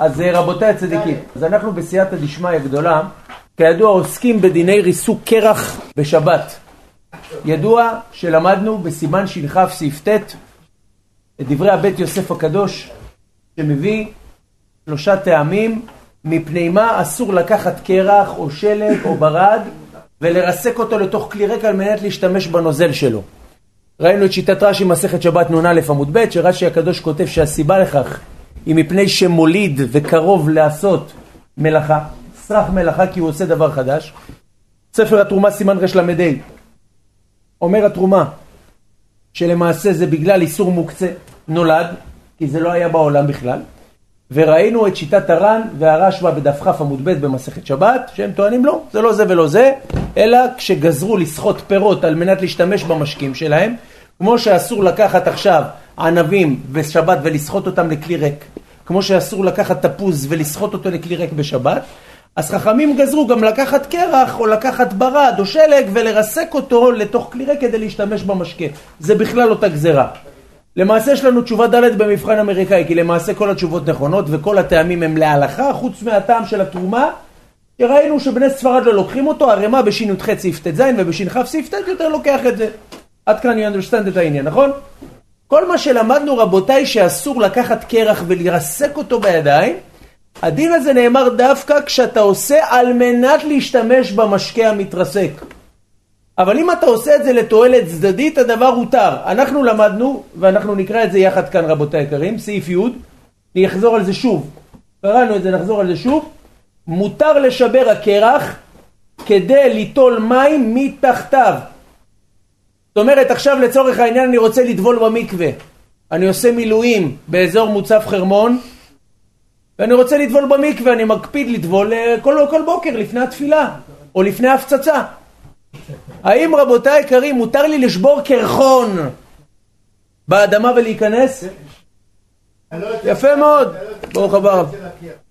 אז אה, רבותיי הצדיקים, אז אנחנו בסייעתא דשמיא גדולה, כידוע עוסקים בדיני ריסוק קרח בשבת. ידוע שלמדנו בסימן שכ סעיף ט' את דברי הבית יוסף הקדוש, שמביא שלושה טעמים מפני מה אסור לקחת קרח או שלג או ברד ולרסק אותו לתוך כלי ריק על מנת להשתמש בנוזל שלו. ראינו את שיטת רש"י מסכת שבת נ"א עמוד ב', שרש"י הקדוש כותב שהסיבה לכך היא מפני שמוליד וקרוב לעשות מלאכה, סרח מלאכה כי הוא עושה דבר חדש. ספר התרומה סימן רל"ה אומר התרומה שלמעשה זה בגלל איסור מוקצה, נולד, כי זה לא היה בעולם בכלל. וראינו את שיטת הר"ן והרשב"א בדף כ עמוד ב' במסכת שבת, שהם טוענים לא, זה לא זה ולא זה, אלא כשגזרו לסחוט פירות על מנת להשתמש במשקים שלהם, כמו שאסור לקחת עכשיו ענבים בשבת ולסחוט אותם לכלי ריק, כמו שאסור לקחת תפוז ולסחוט אותו לכלי ריק בשבת, אז חכמים גזרו גם לקחת קרח או לקחת ברד או שלג ולרסק אותו לתוך כלי ריק כדי להשתמש במשקה. זה בכלל אותה גזרה. למעשה יש לנו תשובה ד' במבחן אמריקאי, כי למעשה כל התשובות נכונות וכל הטעמים הם להלכה, חוץ מהטעם של התרומה, שראינו שבני ספרד לא לוקחים אותו, ערימה בש"ח סעיף ט"ז ובש"כ סעיף ט' יותר לוקח את זה. עד כאן you understand את העניין, נכון? כל מה שלמדנו רבותיי שאסור לקחת קרח ולרסק אותו בידיים, הדין הזה נאמר דווקא כשאתה עושה על מנת להשתמש במשקה המתרסק. אבל אם אתה עושה את זה לתועלת צדדית, הדבר הותר. אנחנו למדנו, ואנחנו נקרא את זה יחד כאן רבותיי היקרים, סעיף י', אני אחזור על זה שוב. קראנו את זה, נחזור על זה שוב. מותר לשבר הקרח כדי ליטול מים מתחתיו. זאת אומרת, עכשיו לצורך העניין אני רוצה לטבול במקווה. אני עושה מילואים באזור מוצב חרמון, ואני רוצה לטבול במקווה, אני מקפיד לטבול אה, כל, כל בוקר לפני התפילה, או לפני ההפצצה. האם רבותיי היקרים, מותר לי לשבור קרחון באדמה ולהיכנס? יפה מאוד, ברוך הבא.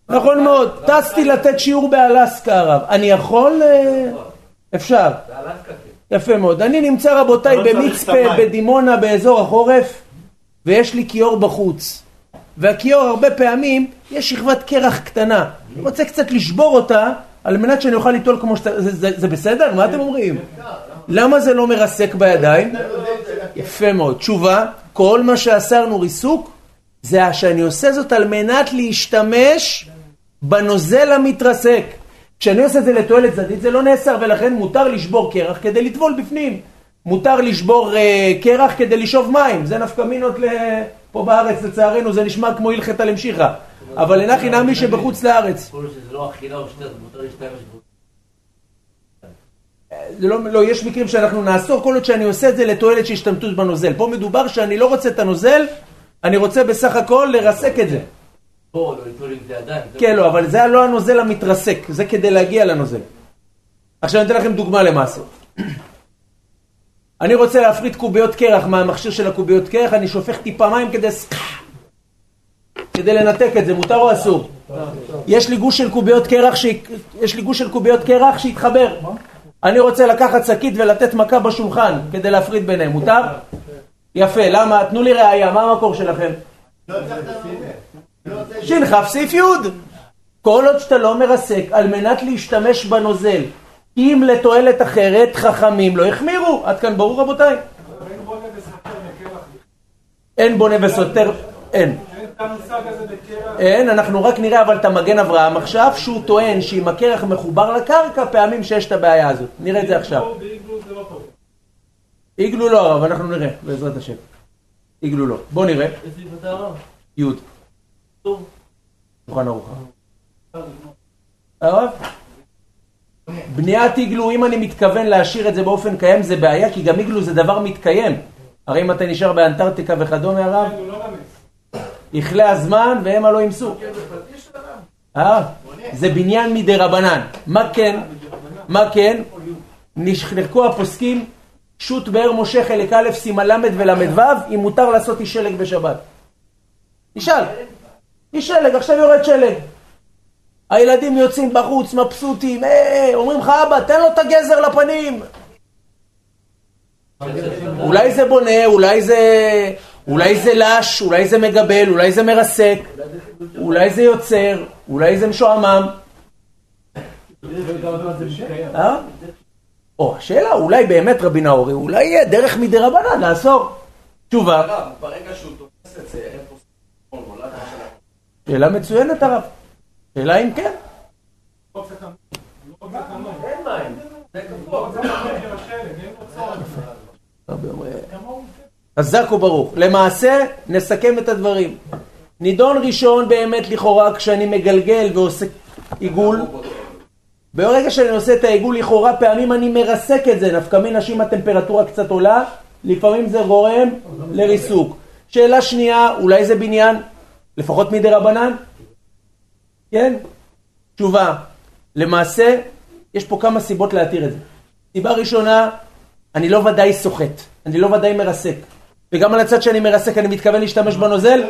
נכון מאוד, טסתי לתת שיעור באלסקה הרב. אני יכול... אה, אפשר. יפה מאוד. אני נמצא רבותיי לא במצפה, בדימונה, באזור החורף, ויש לי כיור בחוץ. והכיור הרבה פעמים, יש שכבת קרח קטנה. אני רוצה קצת לשבור אותה, על מנת שאני אוכל ליטול כמו שאתה... זה, זה, זה בסדר? מה אתם אומרים? למה זה לא מרסק בידיים? יפה מאוד. תשובה, כל מה שאסרנו ריסוק, זה שאני עושה זאת על מנת להשתמש בנוזל המתרסק. כשאני עושה את זה לתועלת צדדית זה לא נאסר ולכן מותר לשבור קרח כדי לטבול בפנים. מותר לשבור uh, קרח כדי לשאוב מים, זה נפקא מינות פה בארץ לצערנו זה נשמע כמו הלכת על המשיכה. אבל אינה חינם מי שבחוץ לארץ. לא לא, לא, יש מקרים שאנחנו נאסור כל עוד שאני עושה את זה לתועלת של השתמטות בנוזל. פה מדובר שאני לא רוצה את הנוזל, אני רוצה בסך הכל לרסק את זה. כן, לא, אבל זה לא הנוזל המתרסק, זה כדי להגיע לנוזל. עכשיו אני אתן לכם דוגמה למעשה. אני רוצה להפריד קוביות קרח מהמכשיר של הקוביות קרח, אני שופך טיפה מים כדי... כדי לנתק את זה, מותר או אסור? יש לי גוש של קוביות קרח, ש... יש לי גוש של קוביות קרח שהתחבר. אני רוצה לקחת שקית ולתת מכה בשולחן כדי להפריד ביניהם, מותר? יפה, למה? תנו לי ראייה, מה המקור שלכם? ש"כ סעיף י' כל עוד שאתה לא מרסק על מנת להשתמש בנוזל אם לתועלת אחרת חכמים לא החמירו. עד כאן ברור רבותיי? אין בונה וסותר, אין. אין, אנחנו רק נראה אבל את המגן אברהם עכשיו שהוא טוען שאם הקרח מחובר לקרקע פעמים שיש את הבעיה הזאת. נראה את זה עכשיו. איגלו לא הרב, אנחנו נראה בעזרת השם. איגלו לא, בוא נראה. י' שולחן ערוך. הרב? בניית איגלו, אם אני מתכוון להשאיר את זה באופן קיים זה בעיה, כי גם איגלו זה דבר מתקיים. הרי אם אתה נשאר באנטארקטיקה וכדומה, הרב, יכלה הזמן והמה לא ימסו. אה? זה בניין מדי רבנן. מה כן? מה כן? נחקקו הפוסקים שו"ת באר משה חלק א' סימן ל' ול"ו אם מותר לעשות איש שלג בשבת. תשאל. יש שלג, עכשיו יורד שלג. הילדים יוצאים בחוץ, מבסוטים, אה, אומרים לך אבא, תן לו את הגזר לפנים. אולי זה בונה, אולי זה, אולי זה לש, אולי זה מגבל, אולי זה מרסק, אולי זה יוצר, אולי זה משועמם. אה? או, השאלה, אולי באמת רבי נאורי, אולי יהיה דרך מדי רבנן לאסור. תשובה. ברגע שהוא תופס את זה, איפה שאלה מצוינת הרב. שאלה אם כן. חזק וברוך. למעשה, נסכם את הדברים. נידון ראשון באמת לכאורה כשאני מגלגל ועושה עיגול. ברגע שאני עושה את העיגול לכאורה פעמים אני מרסק את זה, נפקא מינה שאם הטמפרטורה קצת עולה, לפעמים זה גורם לריסוק. שאלה שנייה, אולי זה בניין, לפחות מדי רבנן? כן? תשובה, למעשה, יש פה כמה סיבות להתיר את זה. סיבה ראשונה, אני לא ודאי סוחט, אני לא ודאי מרסק. וגם על הצד שאני מרסק אני מתכוון להשתמש בנוזל?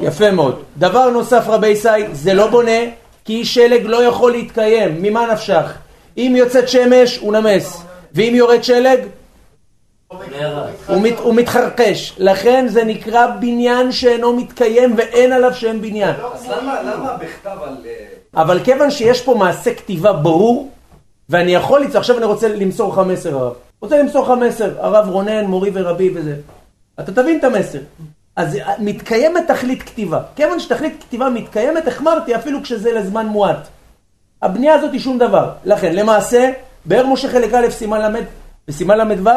יפה מאוד. דבר נוסף רבי ישי, זה לא בונה, כי שלג לא יכול להתקיים, ממה נפשך? אם יוצאת שמש, הוא נמס, ואם יורד שלג, הוא, מת, הוא מתחרקש, לכן זה נקרא בניין שאינו מתקיים ואין עליו שם בניין. אז למה בכתב על... אה, אבל כיוון שיש פה מעשה כתיבה ברור, ואני יכול לצעוק, עכשיו אני רוצה למסור לך מסר הרב. רוצה למסור לך מסר, הרב רונן, מורי ורבי וזה. אתה תבין את המסר. אז מתקיימת תכלית כתיבה. כיוון שתכלית כתיבה מתקיימת, החמרתי אפילו כשזה לזמן מועט. הבנייה הזאת היא שום דבר. לכן, למעשה, באר משה חלק א', סימן ל' וסימן ל"ו,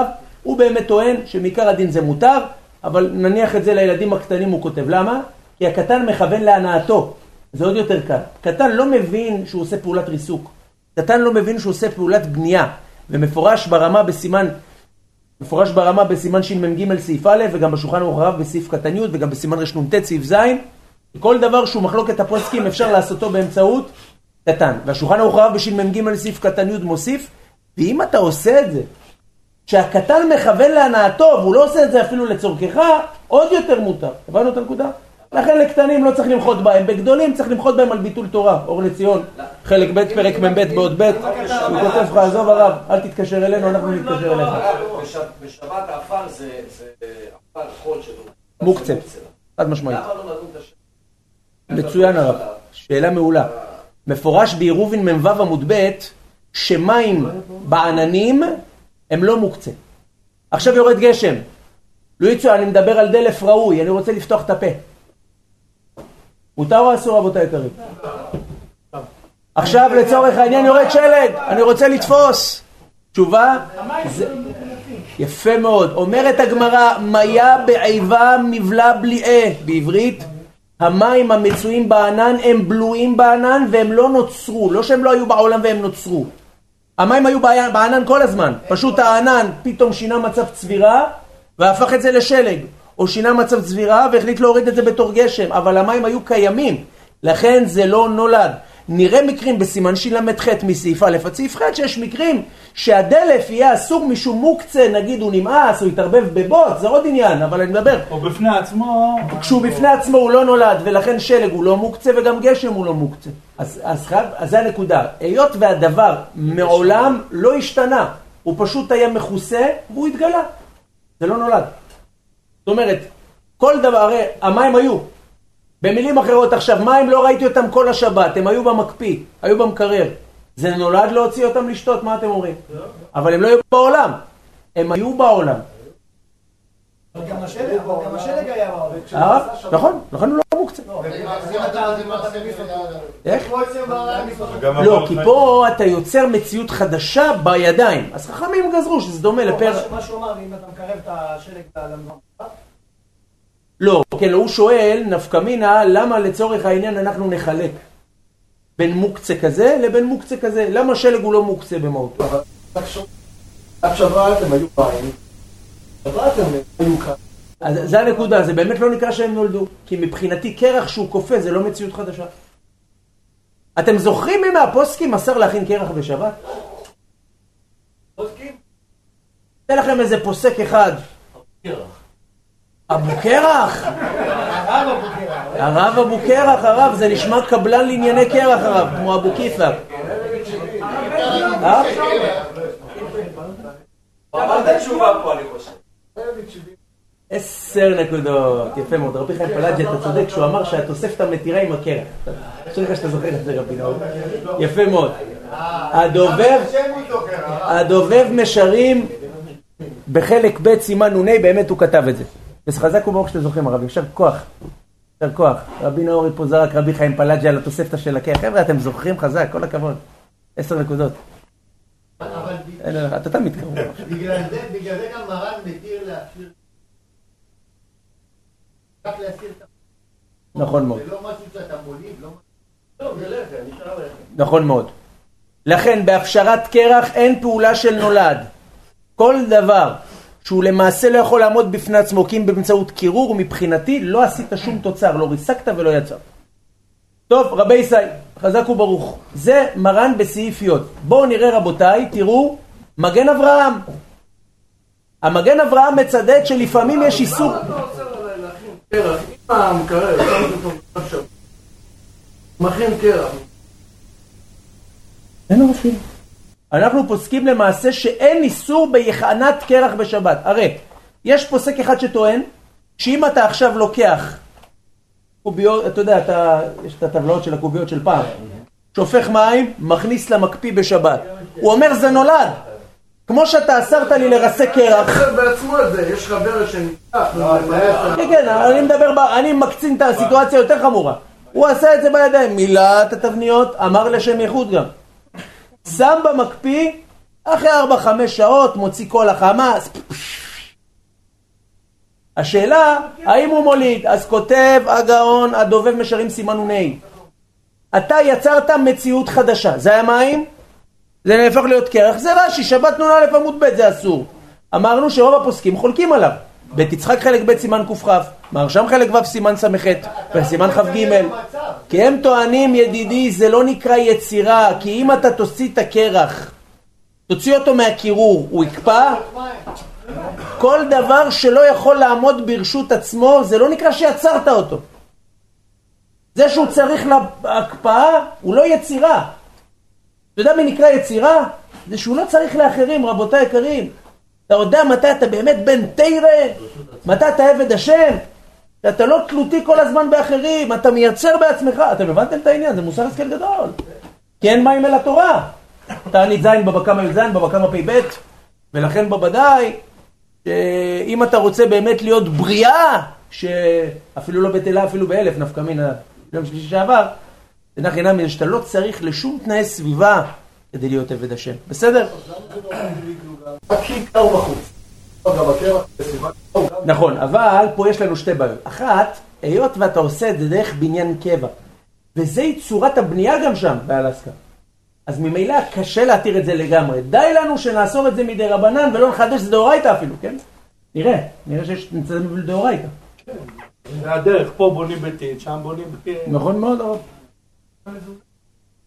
הוא באמת טוען שמעיקר הדין זה מותר, אבל נניח את זה לילדים הקטנים הוא כותב. למה? כי הקטן מכוון להנאתו. זה עוד יותר קל. קטן לא מבין שהוא עושה פעולת ריסוק. קטן לא מבין שהוא עושה פעולת בנייה. ומפורש ברמה בסימן, מפורש ברמה בסימן שמ"ג סעיף א', וגם בשולחן ערוך הרב בסעיף קטן י', וגם בסימן רנ"ט סעיף ז', כל דבר שהוא מחלוקת הפוסקים אפשר לעשותו באמצעות קטן. והשולחן ערוך הרב בשמ"ג סעיף קטן י' מוסיף, ואם אתה עושה את זה שהקטן מכוון להנאתו, והוא לא עושה את זה אפילו לצורכך, עוד יותר מותר. הבנו את הנקודה? לכן לקטנים לא צריך למחות בהם, בגדולים צריך למחות בהם על ביטול תורה. אור לציון, חלק ב', פרק מ"ב בעוד ב', הוא כותב לך, עזוב הרב, אל תתקשר אלינו, אנחנו נתקשר אליך. בשבת העפר זה עפר חול שלו. מוקצה, חד משמעית. לא? מצוין הרב, שאלה מעולה. מפורש בעירובין מ"ו עמוד ב', שמים בעננים הם לא מוקצה. עכשיו יורד גשם. יצוא, אני מדבר על דלף ראוי, אני רוצה לפתוח את הפה. מותר או אסור רבותי היקרים? עכשיו לצורך העניין יורד שלג, אני רוצה לתפוס. תשובה? זה... יפה מאוד. אומרת הגמרא, מיה בעיבה מבלע בליעה. בעברית, המים המצויים בענן הם בלועים בענן והם לא נוצרו. לא שהם לא היו בעולם והם נוצרו. המים היו בענן כל הזמן, פשוט הענן פתאום שינה מצב צבירה והפך את זה לשלג, או שינה מצב צבירה והחליט להוריד את זה בתור גשם, אבל המים היו קיימים, לכן זה לא נולד. נראה מקרים בסימן של"ח מסעיף א' עד סעיף ח' שיש מקרים שהדלף יהיה אסור משום מוקצה, נגיד הוא נמאס, הוא התערבב בבוט, זה עוד עניין, אבל אני מדבר. או בפני עצמו. כשהוא בפני עצמו הוא לא נולד, ולכן שלג הוא לא מוקצה וגם גשם הוא לא מוקצה. אז, אז, חייב, אז זה הנקודה. היות והדבר מעולם לא השתנה, הוא פשוט היה מכוסה והוא התגלה. זה לא נולד. זאת אומרת, כל דבר, הרי המים היו. במילים אחרות עכשיו, מים לא ראיתי אותם כל השבת, הם היו במקפיא, היו במקרר. זה נולד להוציא אותם לשתות, מה אתם אומרים? אבל הם לא היו בעולם, הם היו בעולם. גם השלג היה בעולם. אה? נכון, נכון, הוא לא מוקצה. איך? לא, כי פה אתה יוצר מציאות חדשה בידיים. אז חכמים גזרו שזה דומה לפר... מה שהוא אמר, אם אתה מקרב את השלג למנוע. לא, כן, הוא שואל, נפקא מינה, למה לצורך העניין אנחנו נחלק בין מוקצה כזה לבין מוקצה כזה? למה שלג הוא לא מוקצה במהותו? רק אז זה הנקודה, זה באמת לא נקרא שהם נולדו. כי מבחינתי קרח שהוא כופה זה לא מציאות חדשה. אתם זוכרים מי מהפוסקים מסר להכין קרח בשבת? פוסקים? אתן לכם איזה פוסק אחד. אבו קרח? הרב אבו קרח. הרב אבו קרח, הרב, זה נשמע קבלן לענייני קרח, הרב, כמו אבו כיפה. אמר את התשובה פה, אני חושב. עשר נקודות, יפה מאוד. רבי חיים פלאג'י, אתה צודק, כשהוא אמר שהתוספתא מתירה עם הקרח. לך שאתה זוכר את זה, רבי נאור. יפה מאוד. הדובב, הדובב משרים בחלק ב' סימן נ"ה, באמת הוא כתב את זה. אז חזק וברוך שאתם זוכרים הרב, יישר כוח. יישר כוח. רבי נאורי פה זרק רבי חיים פלאג'י על התוספתא של הקרח. חבר'ה, אתם זוכרים חזק, כל הכבוד. עשר נקודות. אין, אתה תמיד קרוב. בגלל זה, גם מרן מתיר להשאיר... רק להשאיר את ה... נכון מאוד. זה לא משהו שאתה מוליד, לא... לא, זה לחם, נשאר לחם. נכון מאוד. לכן בהפשרת קרח אין פעולה של נולד. כל דבר שהוא למעשה לא יכול לעמוד בפני עצמו כי אם באמצעות קירור, מבחינתי לא עשית שום תוצר, לא ריסקת ולא יצא. טוב, רבי ישי, חזק וברוך. זה מרן בסעיף י'. בואו נראה רבותיי, תראו, מגן אברהם. המגן אברהם מצדד שלפעמים יש איסור... מכין קרח. אין עורפים. אנחנו פוסקים למעשה שאין איסור ביחנת קרח בשבת. הרי, יש פוסק אחד שטוען שאם אתה עכשיו לוקח קוביות, אתה יודע, אתה, יש את הטבלאות של הקוביות של פעם, שופך מים, מכניס למקפיא בשבת. הוא אומר זה נולד. כמו שאתה אסרת לי לרסק קרח. אחר בעצמו את זה, יש לך ברש שנפתח. כן, כן, אני מדבר, אני מקצין את הסיטואציה יותר חמורה. הוא עשה את זה בידיים, מילא את התבניות, אמר לשם ייחוד גם. שם במקפיא, אחרי 4-5 שעות, מוציא כל החמאס. השאלה, האם הוא מוליד? אז כותב הגאון, הדובב משרים סימן נ"ה. אתה יצרת מציאות חדשה, זה היה מים? זה נהפך להיות קרח, זה רש"י, שבת נ"א עמוד ב', זה אסור. אמרנו שרוב הפוסקים חולקים עליו. בית יצחק חלק ב' סימן קכ, מהרשם חלק ו' סימן ס"ח, וסימן כ"ג. כי הם טוענים, ידידי, זה לא נקרא יצירה, כי אם אתה תוציא את הקרח, תוציא אותו מהקירור, הוא יקפא? כל דבר שלא יכול לעמוד ברשות עצמו, זה לא נקרא שיצרת אותו. זה שהוא צריך להקפאה, הוא לא יצירה. אתה יודע מי נקרא יצירה? זה שהוא לא צריך לאחרים, רבותיי יקרים. אתה יודע מתי אתה באמת בן תירא? מתי אתה עבד השם? שאתה לא תלותי כל הזמן באחרים, אתה מייצר בעצמך. אתם הבנתם את העניין? זה מוסר השכל גדול. כי אין מים אל התורה. תענית ז' בבא קמא י"ז, בבא קמא פ"ב, ולכן בוודאי, שאם אתה רוצה באמת להיות בריאה, שאפילו לא בטלה, אפילו באלף, נפקא מינה, יום שלישי שעבר, תדע חינם שאתה לא צריך לשום תנאי סביבה כדי להיות עבד השם. בסדר? נכון, אבל פה יש לנו שתי בעיות. אחת, היות ואתה עושה את זה דרך בניין קבע, וזוהי צורת הבנייה גם שם, באלסקה. אז ממילא קשה להתיר את זה לגמרי. די לנו שנאסור את זה מדי רבנן ולא נחדש, זה דאורייתא אפילו, כן? נראה, נראה שיש נמצא דאורייתא. זה הדרך, פה בונים ביתית, שם בונים ביתית. נכון מאוד, הרב.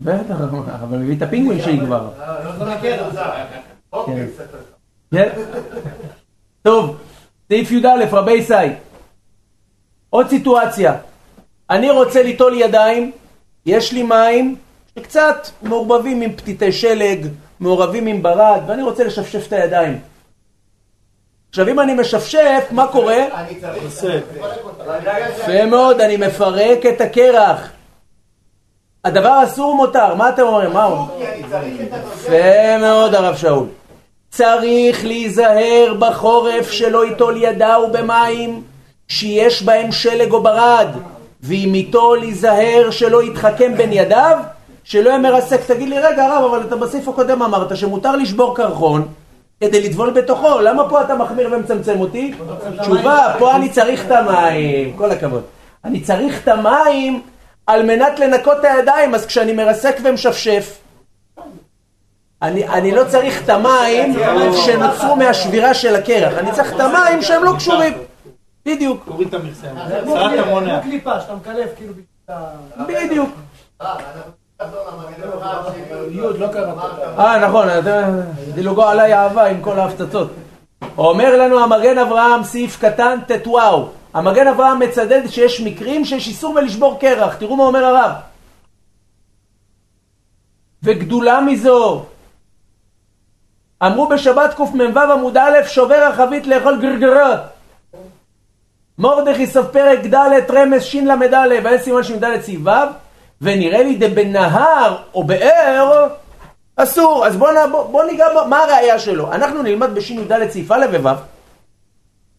בטח, אבל מביא את הפינגווין שיגבר. כן. כן. טוב, סעיף י"א, רבי ישי. עוד סיטואציה. אני רוצה ליטול ידיים, יש לי מים שקצת מעורבבים עם פתיתי שלג, מעורבים עם ברד, ואני רוצה לשפשף את הידיים. עכשיו אם אני משפשף, מה קורה? אני צריך... עושה. יפה מאוד, אני מפרק את הקרח. הדבר אסור ומותר, מה אתם אומרים? מה הוא? יפה מאוד הרב שאול. צריך להיזהר בחורף שלא ייטול ידהו במים שיש בהם שלג או ברד, ואם איתו להיזהר שלא יתחכם בין ידיו, שלא יהיה מרסק. תגיד לי, רגע הרב, אבל אתה בסעיף הקודם אמרת שמותר לשבור קרחון כדי לטבול בתוכו, למה פה אתה מחמיר ומצמצם אותי? תשובה, פה אני צריך את המים, כל הכבוד. אני צריך את המים על מנת לנקות את הידיים, אז כשאני מרסק ומשפשף, אני, אני לא צריך את המים שנוצרו מהשבירה של הקרח, אני צריך את המים שהם לא קשורים. בדיוק, תוריד את המכסה. שרת המונע. קליפה שאתה מקלף כאילו בדיוק. אה, לא אה, נכון, דילוגו עליי אהבה עם כל ההפצצות. אומר לנו המגן אברהם, סעיף קטן, ט"ו. המגן אברהם מצדד שיש מקרים שיש איסור בלשבור קרח. תראו מה אומר הרב. וגדולה מזו, אמרו בשבת קמ"ו עמוד א', שובר החבית לאכול גרגרות. מרדכי סוף פרק ד' רמז של"א, ויש סימן ש"ד סעיף ו', ונראה לי דבנהר או באר, אסור. אז בוא, בוא, בוא ניגע מה הראייה שלו? אנחנו נלמד בש"ד סעיף א' וו',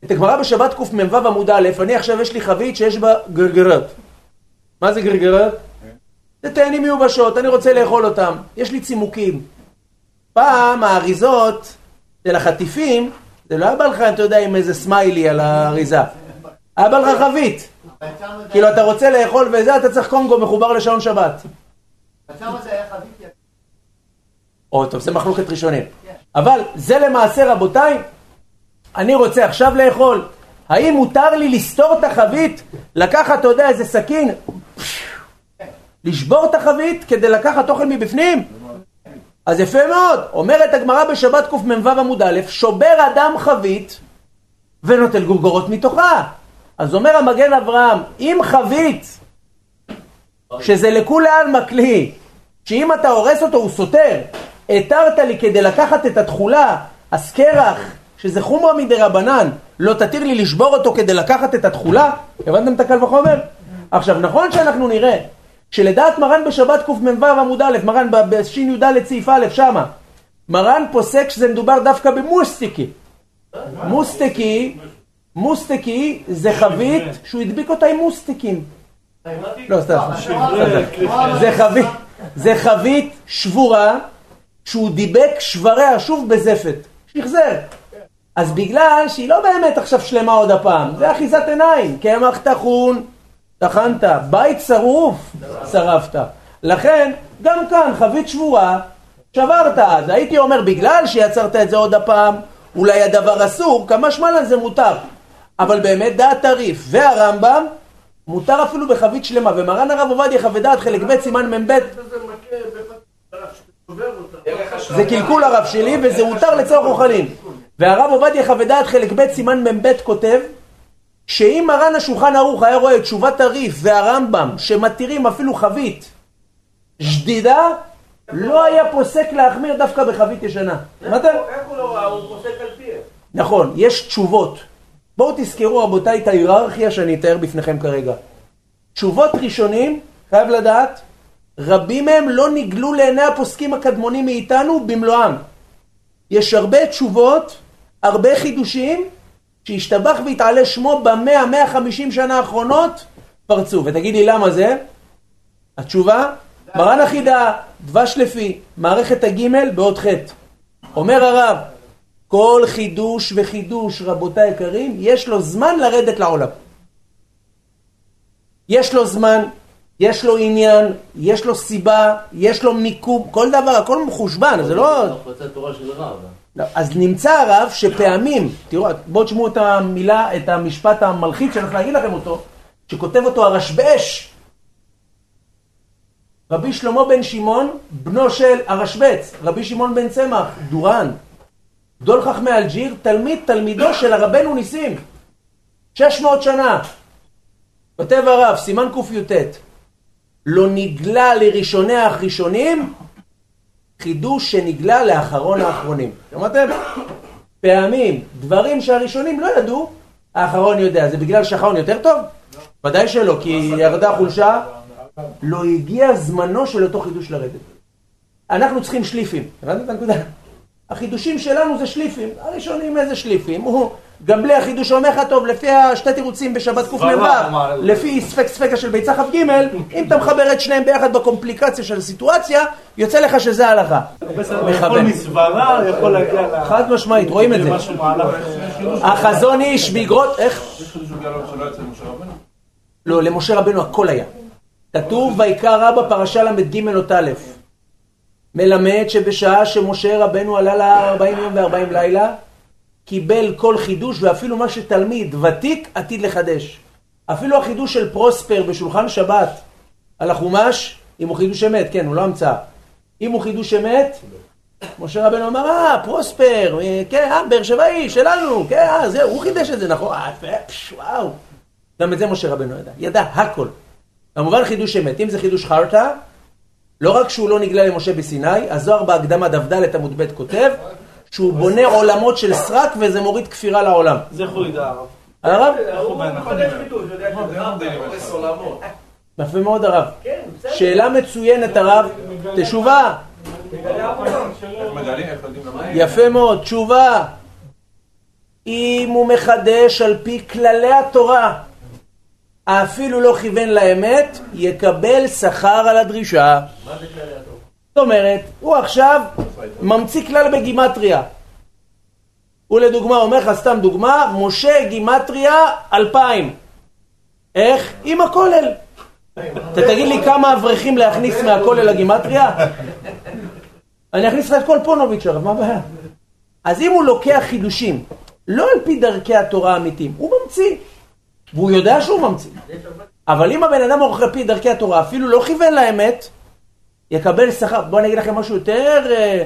את הגמרא בשבת קמ"ו עמוד א', אני עכשיו יש לי חבית שיש בה גרגרות. מה זה גרגרות? זה תאנים מיובשות, אני רוצה לאכול אותם, יש לי צימוקים. פעם האריזות של החטיפים, זה לא היה בא לך, אתה יודע, עם איזה סמיילי על האריזה. היה בא לך חבית. כאילו אתה רוצה לאכול וזה, אתה צריך קונגו מחובר לשעון שבת. או, טוב, זה מחלוקת ראשונים. אבל זה למעשה, רבותיי, אני רוצה עכשיו לאכול. האם מותר לי לסתור את החבית, לקחת, אתה יודע, איזה סכין, לשבור את החבית כדי לקחת אוכל מבפנים? אז יפה מאוד, אומרת הגמרא בשבת קמ"ו עמוד א', שובר אדם חבית ונוטל גורגורות מתוכה. אז אומר המגן אברהם, אם חבית, שזה לכולי עלמא כלי, שאם אתה הורס אותו הוא סותר, התרת לי כדי לקחת את התכולה, אז קרח, שזה חומרא מדי רבנן, לא תתיר לי לשבור אותו כדי לקחת את התכולה? הבנתם את הקל וחומר? עכשיו, נכון שאנחנו נראה שלדעת מרן בשבת קמ"ו עמוד א', מרן בשי"ד סעיף א', שמה, מרן פוסק שזה מדובר דווקא במוסטיקי. מוסטיקי, מוסטיקי זה חבית שהוא הדביק אותה עם מוסטיקים. לא, סתם, זה חבית, שבורה שהוא דיבק שבריה שוב בזפת, שחזר. אז בגלל שהיא לא באמת עכשיו שלמה עוד הפעם, זה אחיזת עיניים, קמח טחון, טחנת, בית שרוף, שרפת. לכן, גם כאן חבית שבורה, שברת. אז הייתי אומר, בגלל שיצרת את זה עוד הפעם, אולי הדבר אסור, כמה שמלן זה מותר. אבל באמת דעת טריף והרמב"ם, מותר אפילו בחבית שלמה. ומרן הרב עובדיה חווה דעת חלק ב' סימן מ"ב זה קלקול הרב שלי וזה מותר לצורך אוכלים. והרב עובדיה חווה דעת חלק ב' סימן מ"ב כותב שאם מרן השולחן ערוך היה רואה תשובת הריף והרמב"ם שמתירים אפילו חבית שדידה, לא היה פוסק להחמיר דווקא בחבית ישנה. איך הוא לא ראה? הוא פוסק על פיהם. נכון, יש תשובות. בואו תזכרו רבותיי את ההיררכיה שאני אתאר בפניכם כרגע. תשובות ראשונים, חייב לדעת, רבים מהם לא נגלו לעיני הפוסקים הקדמונים מאיתנו במלואם. יש הרבה תשובות, הרבה חידושים, שהשתבח והתעלה שמו במאה, מאה חמישים שנה האחרונות, פרצו. ותגיד לי למה זה? התשובה, מרן החידה, דבש לפי, מערכת הגימל בעוד חטא. אומר הרב, כל חידוש וחידוש, רבותיי היקרים, יש לו זמן לרדת לעולם. יש לו זמן, יש לו עניין, יש לו סיבה, יש לו מיקום, כל דבר, הכל מחושבן, זה לא... לא, אז נמצא הרב שפעמים, תראו, בואו תשמעו את המילה, את המשפט המלחיץ שאני הולך להגיד לכם אותו, שכותב אותו הרשב"ש, רבי שלמה בן שמעון, בנו של הרשב"ץ, רבי שמעון בן צמח, דורן, גדול חכמי אלג'יר, תלמיד תלמידו של הרבנו ניסים, 600 שנה. כותב הרב, סימן קי"ט, לא נגלה לראשוני הראשונים, חידוש שנגלה לאחרון האחרונים. שמעתם? פעמים, דברים שהראשונים לא ידעו, האחרון יודע. זה בגלל שהאחרון יותר טוב? ודאי שלא, כי ירדה חולשה. לא הגיע זמנו של אותו חידוש לרדת. אנחנו צריכים שליפים, הבנת את הנקודה? החידושים שלנו זה שליפים, הראשונים איזה שליפים? הוא גם בלי החידוש אומר לך טוב, לפי השתי תירוצים בשבת קמ"ו, לפי ספק ספקה של ביצה כ"ג, אם אתה מחבר את שניהם ביחד בקומפליקציה של הסיטואציה, יוצא לך שזה ההלכה. יכול מסברה, יכול להגיע ל... חד משמעית, רואים את זה. החזון איש באגרות, איך? לא, למשה רבנו הכל היה. כתוב ויקרא רבא פרשה ל"ג אות א', מלמד שבשעה שמשה רבנו עלה להר 40 יום ו-40 לילה, קיבל כל חידוש ואפילו מה שתלמיד ותיק עתיד לחדש. אפילו החידוש של פרוספר בשולחן שבת על החומש, אם הוא חידוש אמת, כן, הוא לא המצאה. אם הוא חידוש אמת, משה רבנו אמר, אה, פרוספר, אה, כן, אה, באר שבעי, שלנו, כן, אה, זהו, הוא חידש את זה, נכון, אה, פש, וואו. גם את זה משה רבנו ידע, ידע הכל. כמובן חידוש אמת, אם זה חידוש חרטא, לא רק שהוא לא נגלה למשה בסיני, הזוהר בהקדמה דף עמוד ב' כותב שהוא בונה עולמות של סרק וזה מוריד כפירה לעולם. אז איך הוא ידע הרב? הרב? הוא מחדש חידוש, יודע שזה רב, הורס עולמות. יפה מאוד הרב. כן. שאלה מצוינת הרב, תשובה. יפה מאוד, תשובה. אם הוא מחדש על פי כללי התורה, אפילו לא כיוון לאמת, יקבל שכר על הדרישה. זאת אומרת, הוא עכשיו ממציא כלל בגימטריה. הוא לדוגמה אומר לך סתם דוגמה, משה גימטריה אלפיים. איך? עם הכולל. אתה תגיד לי כמה אברכים להכניס מהכולל לגימטריה? אני אכניס לך את כל פונוביץ' הרב, מה הבעיה? אז אם הוא לוקח חידושים, לא על פי דרכי התורה האמיתיים, הוא ממציא. והוא יודע שהוא ממציא. אבל אם הבן אדם עורך על פי דרכי התורה, אפילו לא כיוון לאמת, יקבל שכר. בואו אני אגיד לכם משהו יותר אה,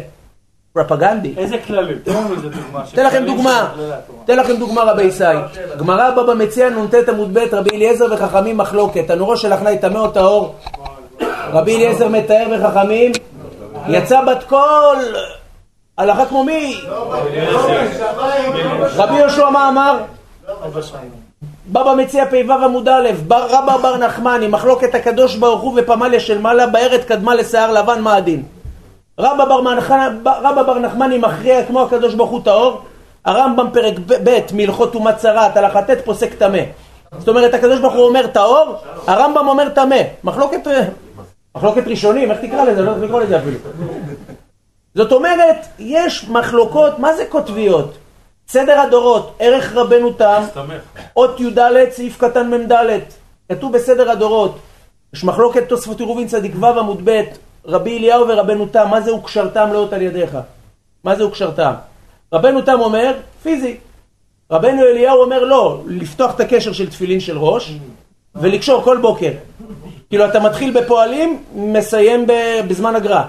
פרופגנדי. איזה כללים? תן לנו איזה דוגמה. אתן לכם דוגמה, אתן לכם דוגמה רבי ישי. גמרא בבא מציע נ"ט עמוד ב' רבי אליעזר וחכמים מחלוקת. תנורו של אחנאי טמא או טהור? רבי אליעזר מתאר וחכמים יצא בת קול הלכה כמו מי? רבי יהושע מה אמר? בבא מציע פ"ו עמוד א', בר- רבא בר נחמני, מחלוקת הקדוש ברוך הוא ופמליה של מעלה, בארץ קדמה לשיער לבן, מה הדין? רבא בר, רבא בר נחמני מכריע כמו הקדוש ברוך הוא טהור, הרמב"ם פרק ב- מהלכות טומאת צרת, הלכה ט' פוסק טמא. זאת אומרת הקדוש ברוך הוא אומר טהור, הרמב"ם אומר טמא. מחלוקת, מחלוקת ראשונים, איך תקרא לזה? לא יודע איך לקרוא לזה אפילו. זאת אומרת, יש מחלוקות, מה זה קוטביות? סדר הדורות, ערך רבנו תם, אות י"ד, סעיף קטן מ"ד, כתוב בסדר הדורות. יש מחלוקת תוספות עירובין צדיק ו' עמוד ב', רבי אליהו ורבנו תם, מה זה וקשרתם לאות על ידיך? מה זה וקשרתם? רבנו תם אומר, פיזי. רבנו אליהו אומר לא, לפתוח את הקשר של תפילין של ראש ולקשור כל בוקר. כאילו אתה מתחיל בפועלים, מסיים ב- בזמן הגר"א.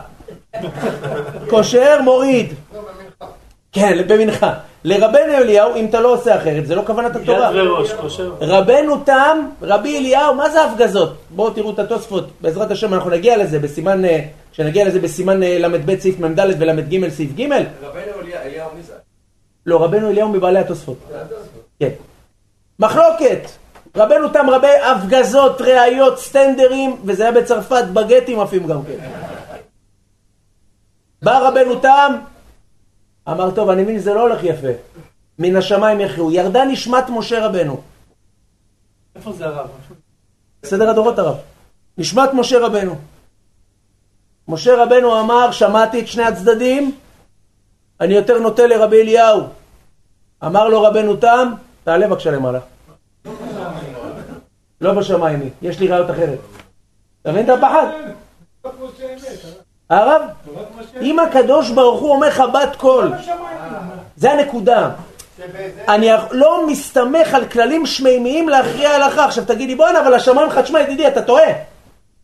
קושר, מוריד. כן, במנחה. לרבנו אליהו, אם אתה לא עושה אחרת, זה לא כוונת יד התורה. וראש, קושר. רבנו תם, רבי אליהו, מה זה הפגזות? בואו תראו את התוספות, בעזרת השם אנחנו נגיע לזה בסימן, אה, כשנגיע לזה בסימן אה, ל"ב סעיף מ"ד ול"ג סעיף ג', רבנו אליה- אליהו מי זה? לא, רבנו אליהו מבעלי התוספות. כן. מחלוקת. רבנו תם רבי הפגזות, ראיות, סטנדרים, וזה היה בצרפת, בגטים עפים גם כן. בא רבנו תם, אמר, טוב, אני מבין שזה לא הולך יפה. מן השמיים יכריעו. ירדה נשמת משה רבנו. איפה זה הרב? סדר הדורות הרב. נשמת משה רבנו. משה רבנו אמר, שמעתי את שני הצדדים, אני יותר נוטה לרבי אליהו. אמר לו רבנו תם, תעלה בבקשה למעלה. לא בשמיים היא, יש לי ראיות אחרת. אתה מבין את הפחד? הרב, אם הקדוש ברוך הוא אומר לך בת קול, זה הנקודה. אני לא מסתמך על כללים שמימיים להכריע הלכה. עכשיו תגיד לי, בואנה, אבל השמיים לך, תשמע ידידי, אתה טועה.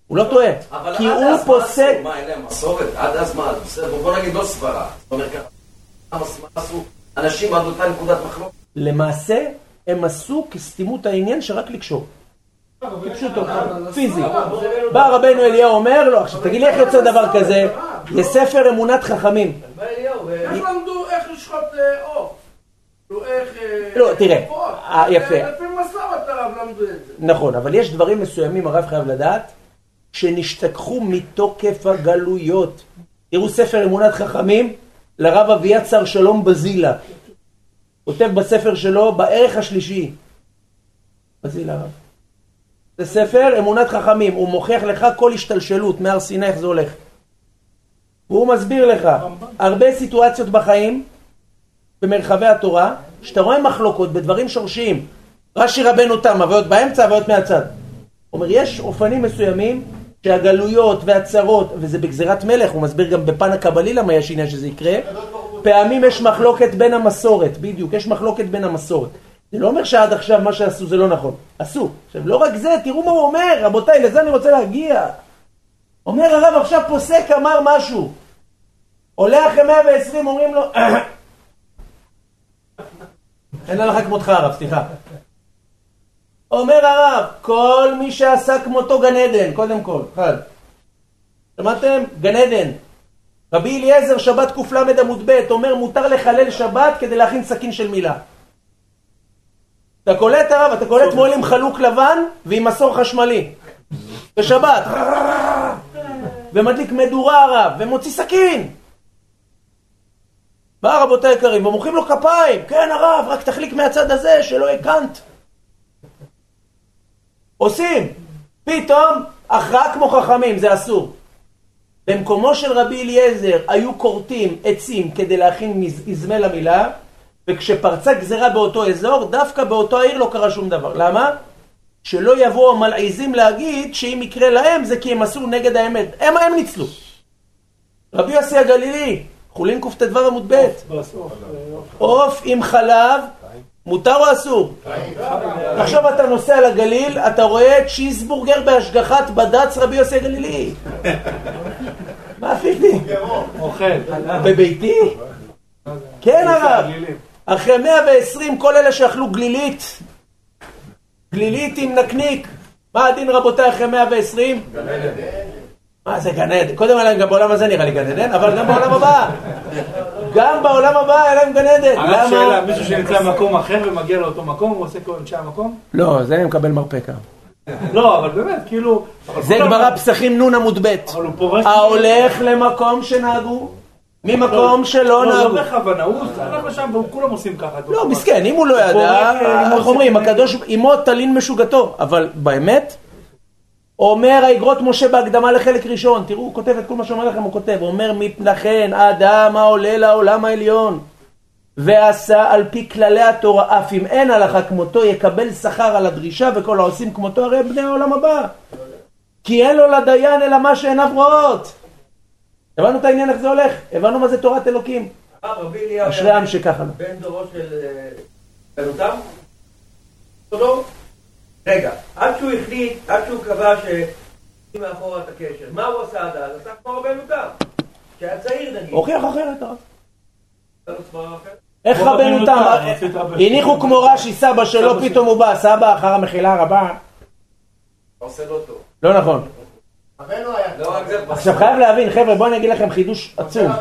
הוא לא טועה. אבל כי עד הוא אז מה פוסק... עשו? מה, אין להם מסורת? עד אז מה? בסדר, בוא נגיד לא סברה. זאת אומרת ככה, מה מה עשו? אנשים עד אותה נקודת מחלוקת? למעשה, הם עשו כסתימות העניין שרק לקשור. כפשוטו, פיזי. בא רבנו אליהו אומר לו, עכשיו תגיד לי איך יוצא דבר כזה? יש ספר אמונת חכמים. איך למדו איך לשחוט אה, עוף? כאילו. אה, לא, תראה? אה, יפה. לפי מסורת הרב למדו את זה. נכון, אבל יש דברים מסוימים, הרב חייב לדעת, שנשתכחו מתוקף הגלויות. תראו ספר אמונת חכמים לרב אביעד שר שלום בזילה. כותב בספר שלו בערך השלישי. בזילה רב. זה ספר אמונת חכמים, הוא מוכיח לך כל השתלשלות מהר סיני איך זה הולך. והוא מסביר לך הרבה סיטואציות בחיים, במרחבי התורה, שאתה רואה מחלוקות בדברים שורשיים. רש"י רבנו תם, הוויות באמצע, הוויות מהצד. אומר, יש אופנים מסוימים שהגלויות והצרות, וזה בגזירת מלך, הוא מסביר גם בפן הקבלי למה יש עניין שזה יקרה, פעמים יש מחלוקת בין המסורת, בדיוק, יש מחלוקת בין המסורת. זה לא אומר שעד עכשיו מה שעשו זה לא נכון, עשו. עכשיו, לא רק זה, תראו מה הוא אומר, רבותיי, לזה אני רוצה להגיע. אומר הרב עכשיו פוסק אמר משהו. עולה אחרי 120, אומרים לו, אין הלכה כמותך הרב, סליחה. אומר הרב, כל מי שעשה כמותו גן עדן, קודם כל, אחד. שמעתם? גן עדן. רבי אליעזר, שבת קל עמוד ב', אומר מותר לחלל שבת כדי להכין סכין של מילה. אתה קולט הרב, אתה קולט מוהל עם חלוק לבן ועם מסור חשמלי. בשבת. ומדליק מדורה הרב, ומוציא סכין. בא רבותי היקרים, ומוחאים לו כפיים, כן הרב, רק תחליק מהצד הזה, שלא הקנת. עושים. פתאום, הכרעה כמו חכמים, זה אסור. במקומו של רבי אליעזר היו כורתים עצים כדי להכין איזמל למילה, וכשפרצה גזרה באותו אזור, דווקא באותו העיר לא קרה שום דבר. למה? שלא יבואו המלעיזים להגיד שאם יקרה להם זה כי הם עשו נגד האמת. הם הם ניצלו. רבי יוסי הגלילי, חולין קט"ו עמוד ב', עוף עם חלב, מותר או אסור? עכשיו אתה נוסע לגליל, אתה רואה צ'יזבורגר בהשגחת בד"ץ רבי יוסי הגלילי. מה עשיתי? אוכל. בביתי? כן הרב. אחרי 120 כל אלה שאכלו גלילית, גלילית עם נקניק, מה הדין רבותיי אחרי 120? גן עדן. מה זה גן עדן? קודם היה להם גם בעולם הזה נראה לי גן עדן, אבל גם בעולם הבא. גם בעולם הבא היה להם גן עדן. למה? שאלה, מישהו שנמצא במקום אחר ומגיע לאותו מקום, הוא עושה כל אנשי המקום? לא, זה מקבל מרפקה. לא, אבל באמת, כאילו... זה גמרא פסחים נ' עמוד ב'. ההולך למקום שנהגו ממקום שלא נהגו. לא, לא בכוונה, הוא הלך לשם וכולם עושים ככה. לא, מסכן, אם הוא לא ידע, איך אומרים, הקדוש, אמו תלין משוגתו, אבל באמת, אומר האגרות משה בהקדמה לחלק ראשון, תראו, הוא כותב את כל מה שאומר לכם, הוא כותב, הוא אומר, לכן האדם העולה לעולם העליון, ועשה על פי כללי התורה, אף אם אין הלכה כמותו, יקבל שכר על הדרישה, וכל העושים כמותו, הרי בני העולם הבא. כי אין לו לדיין אלא מה שעיניו רואות. הבנו את העניין איך זה הולך? הבנו מה זה תורת אלוקים. אשרי עם שככה. בן דורו של בנותם? לא? רגע, עד שהוא החליט, עד שהוא קבע ש... מאחורה את הקשר, מה הוא עשה עד אז? עשה כמו רבנו תם. שהיה צעיר נגיד. הוכיח אחרת הרב. איך רבנו תם? הניחו כמו רש"י סבא שלו, פתאום הוא בא, סבא אחר המחילה הרבה. עושה לא טוב. לא נכון. לא עכשיו חייב להבין, חבר'ה, בואו אני אגיד לכם חידוש עצום.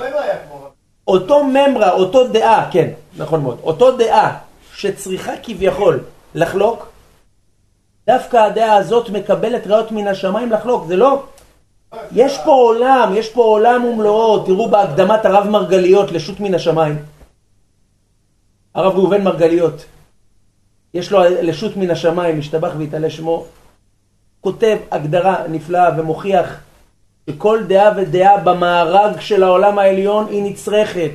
אותו ממרה, אותו דעה, כן, נכון מאוד, אותו דעה שצריכה כביכול לחלוק, דווקא הדעה הזאת מקבלת ראיות מן השמיים לחלוק, זה לא... יש פה עולם, יש פה עולם ומלואו, תראו בהקדמת הרב מרגליות לשו"ת מן השמיים. הרב ראובן מרגליות, יש לו לשו"ת מן השמיים, משתבח והתעלה שמו, כותב הגדרה נפלאה ומוכיח שכל דעה ודעה במארג של העולם העליון היא נצרכת.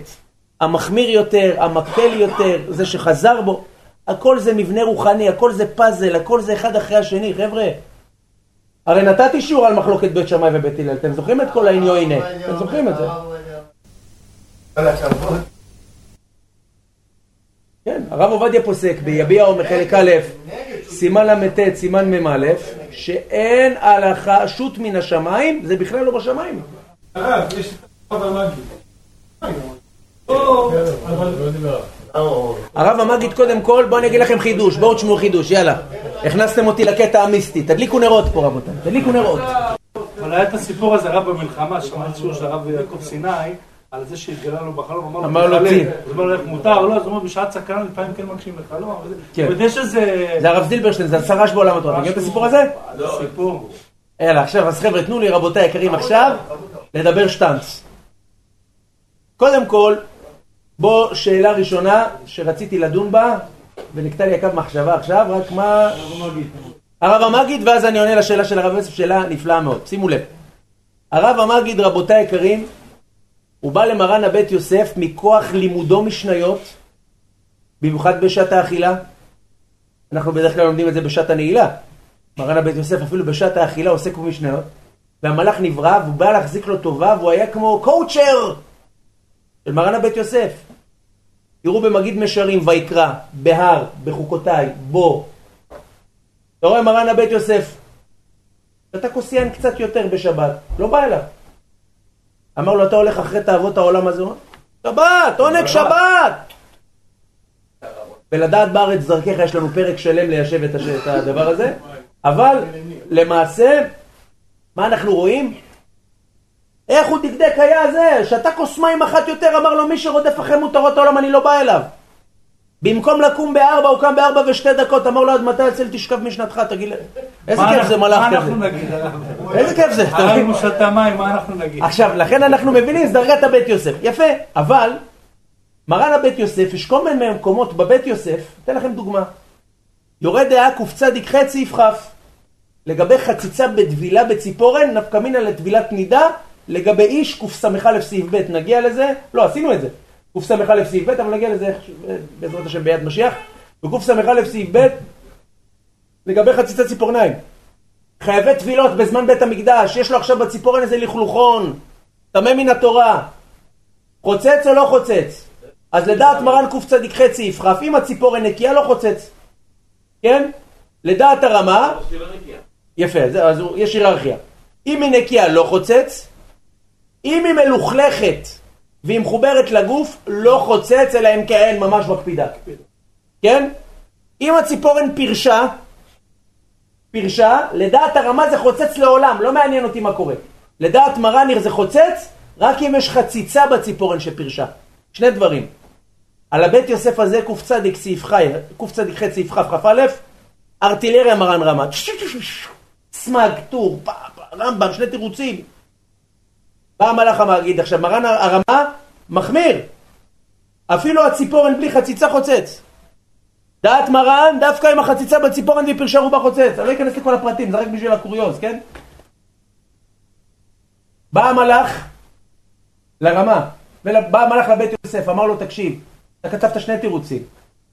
המחמיר יותר, המקל יותר, זה שחזר בו, הכל זה מבנה רוחני, הכל זה פאזל, הכל זה אחד אחרי השני, חבר'ה. הרי נתתי שיעור על מחלוקת בית שמאי ובית הלל, אתם זוכרים את כל העניו הנה? אתם זוכרים את זה? כן, הרב עובדיה פוסק ביביע עומר חלק א', סימן ל"ט, סימן מ"א, שאין הלכה שו"ת מן השמיים, זה בכלל לא בשמיים. הרב המגיד קודם כל, בואו אני אגיד לכם חידוש, בואו תשמעו חידוש, יאללה. הכנסתם אותי לקטע המיסטי, תדליקו נרות פה רבותיי, תדליקו נרות. אבל היה את הסיפור הזה, הרב במלחמה, שמעתי שיעור של הרב יעקב סיני, על זה שהתגלה לו בחלום, אמר לו צי. אז אמר לו איך מותר, לא, אז הוא אומר בשעת סכנה לפעמים כן מקשים לחלום, כן. ויש איזה... זה הרב זילברשטיין, זה השרש בעולם התורה, אתה מכיר את הסיפור הזה? לא, סיפור. יאללה, עכשיו, אז חבר'ה, תנו לי רבותיי היקרים עכשיו, לדבר שטנץ. קודם כל, בוא, שאלה ראשונה שרציתי לדון בה, ונקטע לי הקו מחשבה עכשיו, רק מה... הרב המגיד, ואז אני עונה לשאלה של הרב יוסף, שאלה נפלאה מאוד. שימו לב. הרב המגיד, רבותיי היקרים, הוא בא למרן הבית יוסף מכוח לימודו משניות, במיוחד בשעת האכילה. אנחנו בדרך כלל לומדים את זה בשעת הנעילה. מרן הבית יוסף אפילו בשעת האכילה עוסק במשניות, והמלאך נברא והוא בא להחזיק לו טובה והוא היה כמו קואוצ'ר של מרן הבית יוסף. תראו במגיד משרים, ויקרא, בהר, בחוקותיי, בו. אתה רואה מרן הבית יוסף, אתה כוסיין קצת יותר בשבת, לא בא אליו. אמר לו, אתה הולך אחרי תאוות העולם הזה? שבת, עונג שבת! ולדעת בארץ דרכך יש לנו פרק שלם ליישב את הדבר הזה, אבל למעשה, מה אנחנו רואים? איך הוא דקדק היה זה, שתה כוס מים אחת יותר, אמר לו מי שרודף אחרי מותרות העולם אני לא בא אליו. במקום לקום בארבע, הוא קם בארבע ושתי דקות, אמר לו עד מתי אצל תשכב משנתך, תגיד איזה מה כיף זה מלאך מה כזה, אנחנו נגיד הרב? איזה כיף זה? אם הוא שתה מים, מה אנחנו נגיד? עכשיו, לכן אנחנו מבינים, זה דרגת הבית יוסף. יפה, אבל מרן הבית יוסף, יש כל מיני מקומות בבית יוסף, אתן לכם דוגמה. יורד דעה קצ"ח סעיף כ', לגבי חציצה בטבילה בציפורן, נפקא מינה לטבילת נידה, לגבי איש קס"א סעיף ב', נגיע לזה, לא, עשינו את זה. קס"א סעיף ב', אבל נגיע לזה איך- בעזרת השם ביד משיח. וקס"א סעיף ב', לגבי חציצת ציפורניים. חייבי טבילות בזמן בית המקדש, יש לו עכשיו בציפורן איזה לכלוכון, טמא מן התורה, חוצץ או לא חוצץ? אז לדעת מרן קצ"ח סעיף כ', אם הציפורן נקייה לא חוצץ, כן? לדעת הרמה, יפה, זה, אז יש היררכיה. אם היא נקייה לא חוצץ, אם היא מלוכלכת והיא מחוברת לגוף, לא חוצץ, אלא אם כן ממש מקפידה. כן? אם הציפורן פירשה, פירשה, לדעת הרמה זה חוצץ לעולם, לא מעניין אותי מה קורה. לדעת מרניר זה חוצץ, רק אם יש חציצה בציפורן שפירשה. שני דברים. על הבית יוסף הזה קצ"ד סעיף חי, קצ"ח סעיף כ"א, ארטילריה מרן רמה. סמג, טור, רמב"ם, שני תירוצים. בא המלאך המגיד, עכשיו מרן הרמה מחמיר. אפילו הציפורן בלי חציצה חוצץ. דעת מרן, דווקא עם החציצה בציפורן והיא פרשה רובה חוצץ. אני לא אכנס לכל הפרטים, זה רק בשביל הקוריוז, כן? בא המלאך לרמה, ובא המלאך לבית יוסף, אמר לו, תקשיב, אתה כתבת שני תירוצים.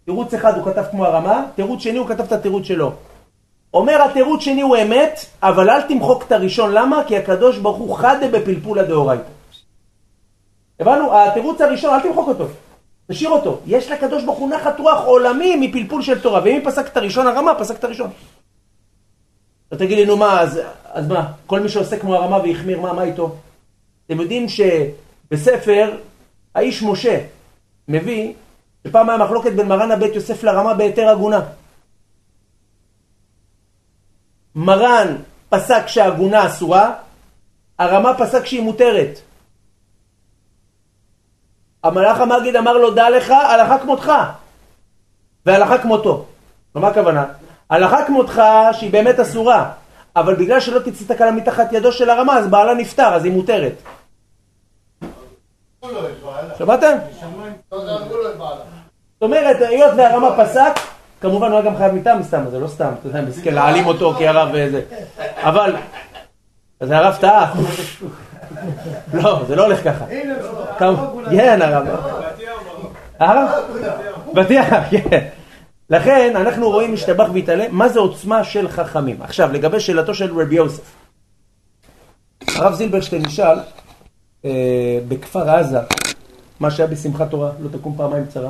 תירוץ אחד הוא כתב כמו הרמה, תירוץ שני הוא כתב את התירוץ שלו. אומר התירוץ שני הוא אמת, אבל אל תמחוק את הראשון, למה? כי הקדוש ברוך הוא חדה בפלפולה דאורייתא. הבנו? התירוץ הראשון, אל תמחוק אותו. תשאיר אותו. יש לקדוש ברוך הוא נחת רוח עולמי מפלפול של תורה, ואם פסק את הראשון הרמה, פסק את הראשון. אתה תגיד לי, נו מה, אז, אז מה? כל מי שעושה כמו הרמה והחמיר, מה, מה איתו? אתם יודעים שבספר, האיש משה מביא שפעם היה מחלוקת בין מרן הבית יוסף לרמה בהיתר עגונה. מרן פסק שהעגונה אסורה, הרמה פסק שהיא מותרת. המלאך המגיד אמר לו, דע לך, הלכה כמותך, והלכה כמותו. מה הכוונה? הלכה כמותך שהיא באמת אסורה, אבל בגלל שלא תצא תקלה מתחת ידו של הרמה, אז בעלה נפטר, אז היא מותרת. שמעתם? זאת אומרת, היות והרמה פסק, כמובן הוא היה גם חייב מיתה מסתם, זה לא סתם, אתה יודע, מסכן להעלים אותו כי הרב וזה. אבל, אז הרב טעה. לא, זה לא הולך ככה. כמה- כן, הרב. הרב? בטיח, כן. לכן אנחנו רואים משתבח והתעלה, מה זה עוצמה של חכמים. עכשיו, לגבי שאלתו של רבי יוסף. הרב זילברשטיין נשאל, אה, בכפר עזה, מה שהיה בשמחת תורה, לא תקום פעמיים צרה.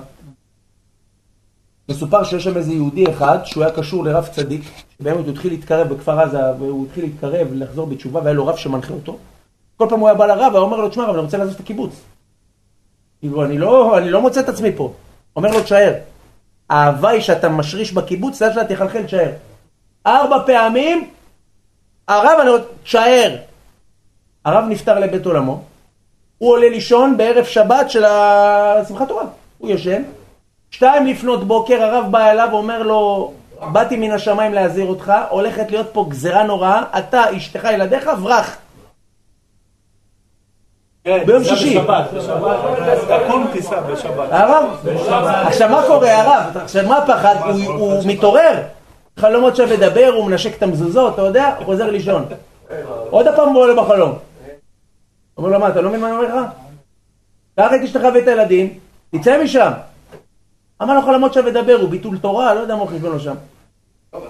מסופר שיש שם איזה יהודי אחד שהוא היה קשור לרב צדיק, שבאמת הוא התחיל להתקרב בכפר עזה, והוא התחיל להתקרב ולחזור בתשובה, והיה לו רב שמנחה אותו. כל פעם הוא היה בא לרב, היה אומר לו, תשמע, אבל אני רוצה לעזוב את הקיבוץ. כאילו, אני לא, אני לא מוצא את עצמי פה. אומר לו, תשאר. ההוואי שאתה משריש בקיבוץ, לאט לאט תחלחל, תשאר. ארבע פעמים, הרב, אני רוצה, תשאר. הרב נפטר לבית עולמו, הוא עולה לישון בערב שבת של השמחת תורה. הוא ישן, שתיים לפנות בוקר, הרב בא אליו ואומר לו, באתי מן השמיים להזהיר אותך, הולכת להיות פה גזירה נוראה, אתה, אשתך, ילדיך, ברח. כן, ביום שישי. בשבת, בשבת. תקום טיסה בשבת. הרב, עכשיו מה קורה, הרב? עכשיו מה הפחד? הוא- מתעורר. חלומות שווה לדבר, הוא מנשק את המזוזות, אתה יודע? הוא חוזר לישון. עוד הפעם הוא עולה בחלום. אומר לו, מה, אתה לא מבין מה אני אומר לך? קח את אשתך ואת הילדים, תצא משם. אמר לו חלומות שווה לדבר, הוא ביטול תורה, לא יודע מה הוא חישבון לו שם.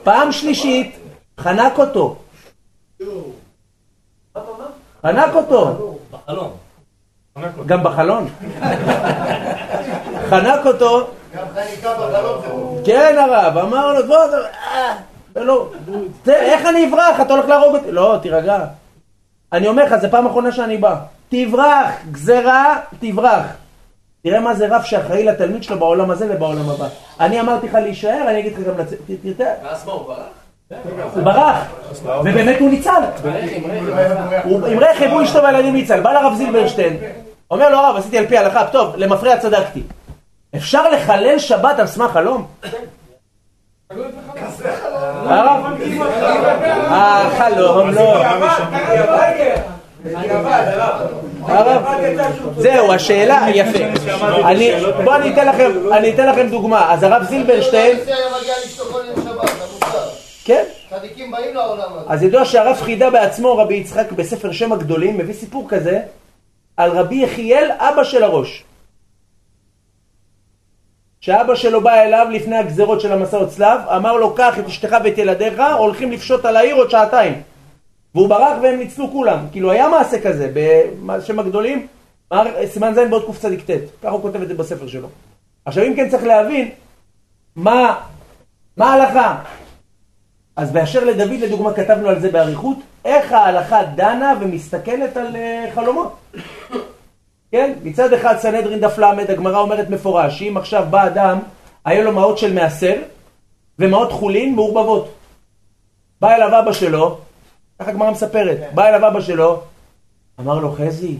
פעם שלישית, חנק אותו. חנק אותו. בחלום. גם בחלון. חנק אותו, גם חניקה זה טוב. כן הרב, אמר לו, בוא, אה, ולא, זה, איך אני אברח? אתה הולך להרוג אותי? לא, תירגע. אני אומר לך, זו פעם אחרונה שאני בא. תברח, גזרה, תברח. תראה מה זה רב שאחראי לתלמיד שלו בעולם הזה ובעולם הבא. אני אמרתי לך להישאר, אני אגיד לך גם לצאת. תראה, ואז מה, הוא ברח? הוא ברח, ובאמת הוא ניצל. עם רכב, הוא אשתו והילדים ניצל. בא לרב זילברשטיין, אומר לו הרב, עשיתי על פי ההלכה, טוב, למפרע צדקתי. אפשר לחלל שבת על סמך חלום? הרב? החלום לא. הרב, זהו, השאלה, יפה. אני, בוא אני אתן לכם, אני אתן לכם דוגמה. אז הרב זילברשטיין, כן, צדיקים באים לעולם הזה. אז ידוע שהרב חידה בעצמו, רבי יצחק, בספר שם הגדולים, מביא סיפור כזה על רבי יחיאל, אבא של הראש. שאבא שלו בא אליו לפני הגזרות של המסעות צלב, אמר לו, קח את אשתך ואת ילדיך, הולכים לפשוט על העיר עוד שעתיים. והוא ברח והם ניצלו כולם. כאילו היה מעשה כזה, בשם הגדולים, סימן ז' בעוד קצ"ט. ככה הוא כותב את זה בספר שלו. עכשיו אם כן צריך להבין, מה, מה ההלכה? אז באשר לדוד לדוגמה כתבנו על זה באריכות, איך ההלכה דנה ומסתכלת על אה, חלומות. כן? מצד אחד סנהדרין דף ל', הגמרא אומרת מפורש, שאם עכשיו בא אדם, היה לו מעות של מעשר ומעות חולין מעורבבות. בא אליו אבא שלו, ככה הגמרא מספרת, בא אליו אבא שלו, אמר לו חזי,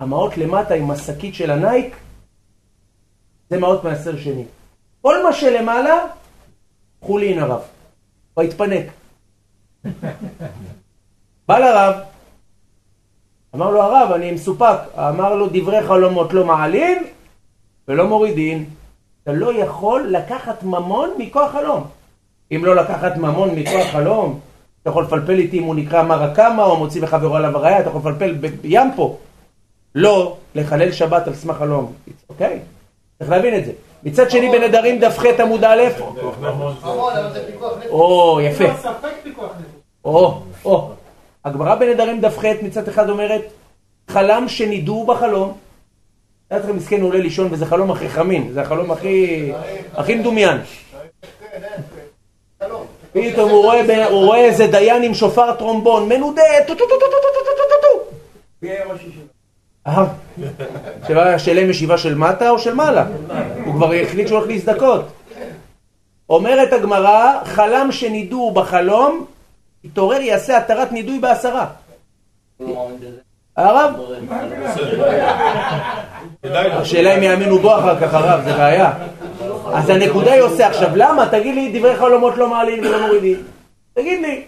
המעות למטה עם השקית של הנייק, זה מעות מעשר שני. כל מה שלמעלה, חולין הרב. ויתפנק. בא לרב, אמר לו הרב, אני מסופק. אמר לו, דברי חלומות לא מעלים ולא מורידין. אתה לא יכול לקחת ממון מכוח חלום. אם לא לקחת ממון מכוח חלום, אתה יכול לפלפל איתי אם הוא נקרא מרקמה או מוציא מחברו עליו הראייה, אתה יכול לפלפל בים פה. לא לחלל שבת על סמך חלום. אוקיי? צריך להבין את זה. מצד שני בנדרים דף ח עמוד א'. או יפה. נפש. או, או. הגמרא בנדרים דף ח מצד אחד אומרת, חלם שנידו בחלום. היה לכם מסכן עולה לישון וזה חלום הכי חמין, זה החלום הכי, הכי מדומיין. פתאום הוא רואה, איזה דיין עם שופר טרומבון, מנודה, טו טו טו טו טו טו טו טו טו. אה, היה שלם ישיבה של מטה או של מעלה? הוא כבר החליט שהוא הולך להזדכות. אומרת הגמרא, חלם שנידו בחלום, התעורר יעשה התרת נידוי בעשרה. הרב? השאלה אם יאמינו בו אחר כך הרב, זה בעיה. אז הנקודה היא עושה עכשיו, למה? תגיד לי, דברי חלומות לא מעלים ולא מורידים. תגיד לי.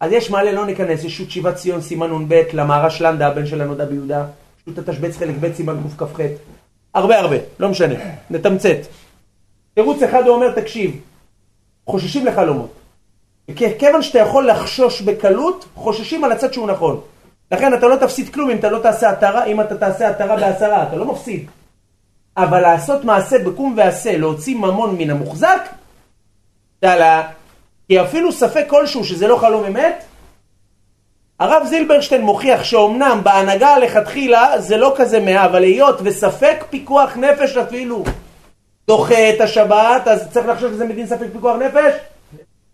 אז יש מעלה, לא ניכנס, יש שות שיבת ציון, סימן נ"ב, למהרש לנדה, הבן של הנודע ביהודה, שות התשבץ חלק ב', סימן קכ"ח. הרבה הרבה, לא משנה, נתמצת. תירוץ אחד הוא אומר, תקשיב, חוששים לחלומות. כיוון שאתה יכול לחשוש בקלות, חוששים על הצד שהוא נכון. לכן אתה לא תפסיד כלום אם אתה לא תעשה התרה, אם אתה תעשה התרה בעשרה, אתה לא מפסיד. אבל לעשות מעשה בקום ועשה, להוציא ממון מן המוחזק, תעלה, כי אפילו ספק כלשהו שזה לא חלום אמת, הרב זילברשטיין מוכיח שאומנם בהנהגה לכתחילה זה לא כזה מאה, אבל היות וספק פיקוח נפש אפילו דוחה את השבת, אז צריך לחשוב שזה מדין ספק פיקוח נפש?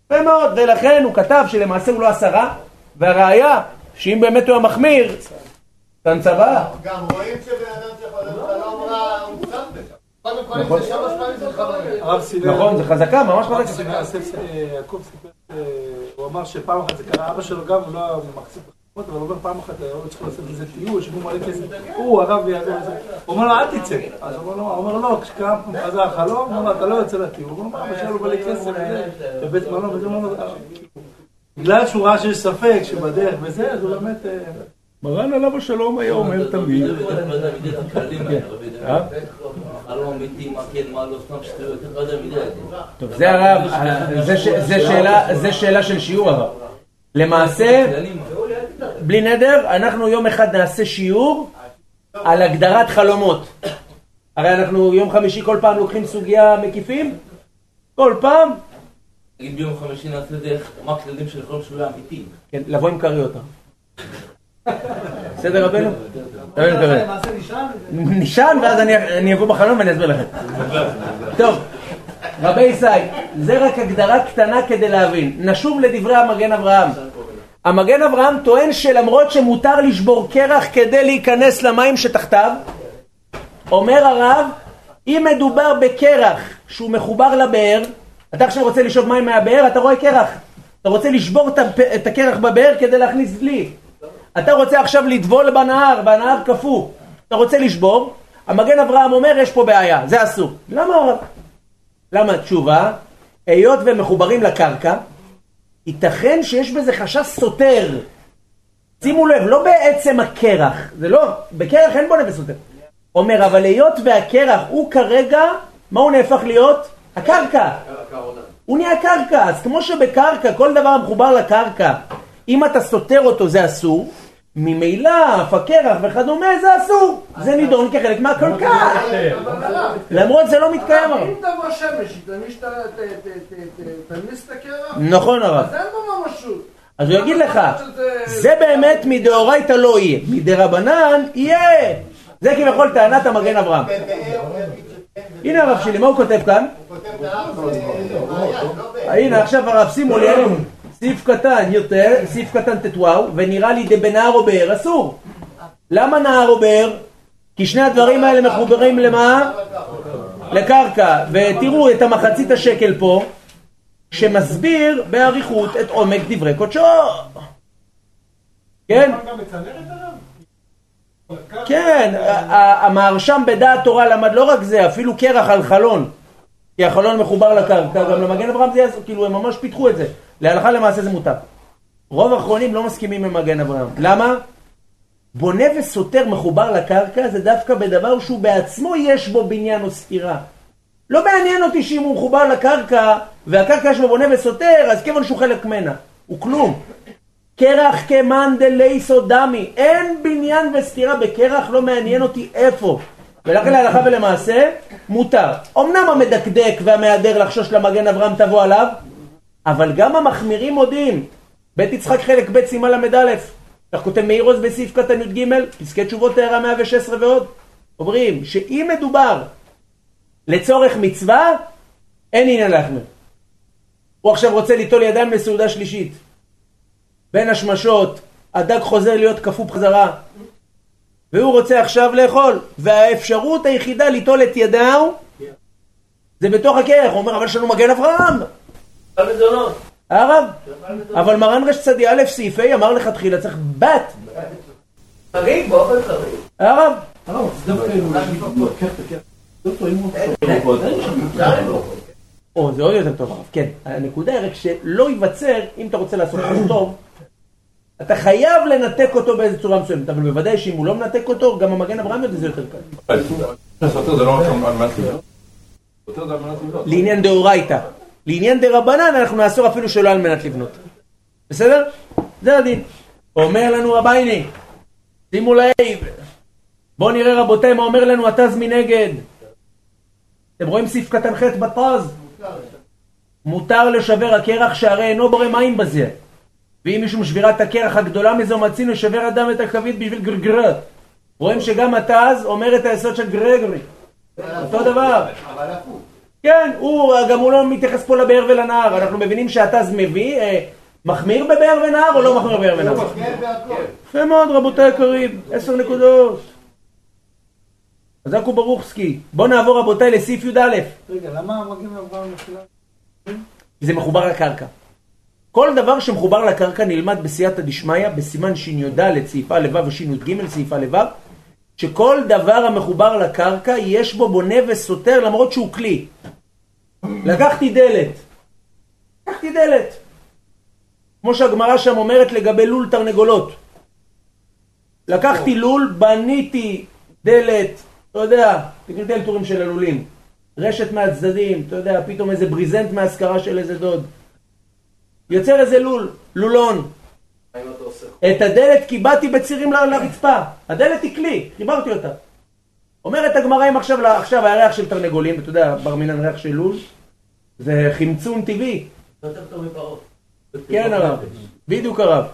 יפה מאוד, ולכן הוא כתב שלמעשה הוא לא עשרה, והראיה שאם באמת הוא המחמיר, כאן צבא. גם רואים שבן אדם שיכול להיות חלום רע, הוא שם בזה. קודם כל, אם זה שלוש פעמים זה חלום. נכון, זה חזקה, ממש חזקה. אה, יעקב סיפר, אה, הוא אמר שפעם אחת זה קרה, אבא שלו גם, הוא לא בחלומות, אבל הוא אומר פעם אחת, הוא צריך לעשות איזה טיול, שבו מלא כסף, הוא הרב ויעקב וזה, הוא אומר לו אל תצא, אז הוא אומר לו, הוא אומר לו, לא, כשקם חזר החלום, הוא אומר לו, אתה לא יוצא לטיול, הוא אומר אבא שלו מלא כסף בבית מלון, וזה, אומר לו, "אה." בגלל שהוא ראה שיש ספק שבדרך וזה, אז הוא באמת, אה, מרן עליו השלום היה אומר תמיד. אה? כן, לא, לא. טוב, זה הרב, זה ש- זה שאלה- זה שאלה של שיעור הרב. למעשה, בלי נדר, אנחנו יום אחד נעשה שיעור על הגדרת חלומות. הרי אנחנו יום חמישי כל פעם לוקחים סוגיה מקיפים, כל פעם, נגיד ביום חמישי נעשה את זה, מה הכללים של חלום שהוא אמיתי. כן, לבוא עם כריות. בסדר רבנו? רבנו כריות. נשען ואז אני, אני אבוא בחלום ואני אסביר לכם. טוב, רבי ישי, זה רק הגדרה קטנה כדי להבין. נשוב לדברי המגן אברהם. המגן אברהם טוען שלמרות שמותר לשבור קרח כדי להיכנס למים שתחתיו, אומר הרב, אם מדובר בקרח שהוא מחובר לבאר, אתה עכשיו רוצה לשאוב מים מהבאר, אתה רואה קרח. אתה רוצה לשבור את הקרח בבאר כדי להכניס דלי. אתה רוצה עכשיו לטבול בנהר, והנהר קפוא. אתה רוצה לשבור, המגן אברהם אומר, יש פה בעיה, זה אסור. למה? למה? תשובה, היות והם מחוברים לקרקע, ייתכן שיש בזה חשש סותר. שימו לב, לא בעצם הקרח, זה לא, בקרח אין בו נפש סותר. אומר, אבל היות והקרח הוא כרגע, מה הוא נהפך להיות? הקרקע. הוא נהיה קרקע, אז כמו שבקרקע, כל דבר מחובר לקרקע, אם אתה סותר אותו זה אסור, ממילא, אף הקרח וכדומה זה אסור, זה נידון כחלק מהקרקע. למרות זה לא מתקיים הרב. אם תבוא שמש, תמיס את הקרח? נכון הרב. אז אין בו ממשות. אז הוא יגיד לך, זה באמת מדאורייתא לא יהיה, מדרבנן יהיה. זה כביכול טענת המגן אברהם. הנה הרב שלי, מה הוא כותב כאן? הוא כותב באב, זה מעיין, לא באר. הנה עכשיו הרב, שימו לב, סעיף קטן יותר, סעיף קטן ט"ו, ונראה לי דבנהר או באר אסור. למה נהר או באר? כי שני הדברים האלה מחוברים למה? לקרקע. ותראו את המחצית השקל פה, שמסביר באריכות את עומק דברי קודשו. כן? כן, המהרשם בדעת תורה למד לא רק זה, אפילו קרח על חלון. כי החלון מחובר לקרקע, גם למגן אברהם זה כאילו הם ממש פיתחו את זה. להלכה למעשה זה מותר. רוב האחרונים לא מסכימים עם מגן אברהם. למה? בונה וסותר מחובר לקרקע זה דווקא בדבר שהוא בעצמו יש בו בניין או סתירה. לא מעניין אותי שאם הוא מחובר לקרקע והקרקע יש בו בונה וסותר, אז כיוון שהוא חלק ממנה. הוא כלום. קרח כמאן דלייסו דמי. אין בניין וסתירה בקרח, לא מעניין אותי איפה. ולכן להלכה ולמעשה, מותר. אמנם המדקדק והמהדר לחשוש למגן אברהם תבוא עליו, אבל גם המחמירים מודים. בית יצחק חלק ב' סימן ל"א. כך כותב מאירוס בסעיף קטן י"ג, פסקי תשובות הערה 116 ועוד. אומרים שאם מדובר לצורך מצווה, אין עניין להחמיר. הוא עכשיו רוצה ליטול ידיים לסעודה שלישית. בין השמשות, הדג חוזר להיות קפוא בחזרה. והוא רוצה עכשיו לאכול. והאפשרות היחידה ליטול את ידיו זה בתוך הקרח. הוא אומר, אבל יש לנו מגן אברהם. הרב, אבל מרן רש צדי א' סעיף ה' אמר לכתחילה צריך בת. חריג באופן חריג. הרב. או זה עוד יותר טוב הרב, כן. הנקודה היא רק שלא ייווצר, אם אתה רוצה לעשות משהו טוב, אתה חייב לנתק אותו באיזה צורה מסוימת, אבל בוודאי שאם הוא לא מנתק אותו, גם המגן אברהם יודע זה יותר קל. לעניין דאורייתא. לעניין דרבנן אנחנו נאסור אפילו שלא על מנת לבנות. בסדר? זה הדין. אומר לנו רבייני, שימו לב, בואו נראה רבותיי מה אומר לנו התז מנגד. אתם רואים סעיף קטן ח' בתז? מותר לשבר הקרח שהרי אינו בורא מים בזה. ואם משום שבירת הקרח הגדולה מזו מצינו שבר אדם את הכבית בשביל גרגרת. רואים שגם התז אומר את היסוד של גרגרי. אותו דבר. אבל הפוך. כן, הוא, גם הוא לא מתייחס פה לבאר ולנהר, אנחנו מבינים שהתז מביא, אה, מחמיר בבאר ונהר או לא מחמיר בבאר ונהר? כן, והכל. יפה מאוד רבותיי היקרים, עשר נקודות. חזק וברוכסקי. בואו נעבור רבותיי לסעיף י"א, רגע, למה המגן אברהם נפילה? זה מחובר לקרקע. כל דבר שמחובר לקרקע נלמד בסייעתא דשמיא, בסימן שי"ד סעיף א' ו' ושי"ג סעיף א' ו', שכל דבר המחובר לקרקע יש בו בונה וסותר למרות שהוא כלי. לקחתי דלת, לקחתי דלת. כמו שהגמרא שם אומרת לגבי לול תרנגולות. לקחתי לול, בניתי דלת, אתה יודע, תקראתי על טורים של הלולים. רשת מהצדדים, אתה יודע, פתאום איזה בריזנט מהשכרה של איזה דוד. יוצר איזה לול, לולון. את הדלת קיבעתי בצירים לרצפה. הדלת היא כלי, חיברתי אותה. אומרת הגמרא אם עכשיו, עכשיו היה ריח של תרנגולים, אתה יודע, בר מינן ריח של לול, זה חמצון טבעי. זה יותר טוב מפרות. כן הרב, בדיוק הרב.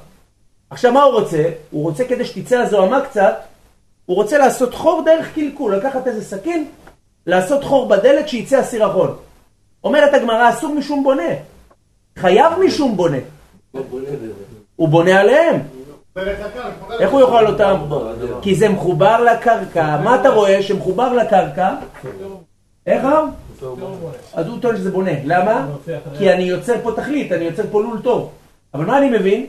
עכשיו מה הוא רוצה? הוא רוצה כדי שתצא הזוהמה קצת, הוא רוצה לעשות חור דרך קלקול, לקחת איזה סכין, לעשות חור בדלת שיצא הסירחון. אומרת הגמרא, אסור משום בונה. חייב משום בונה. הוא בונה עליהם. איך הוא יאכל אותם? כי זה מחובר לקרקע. מה אתה רואה? שמחובר לקרקע. איך הרב? אז הוא טוען שזה בונה. למה? כי אני יוצר פה תכלית, אני יוצר פה לול טוב. אבל מה אני מבין?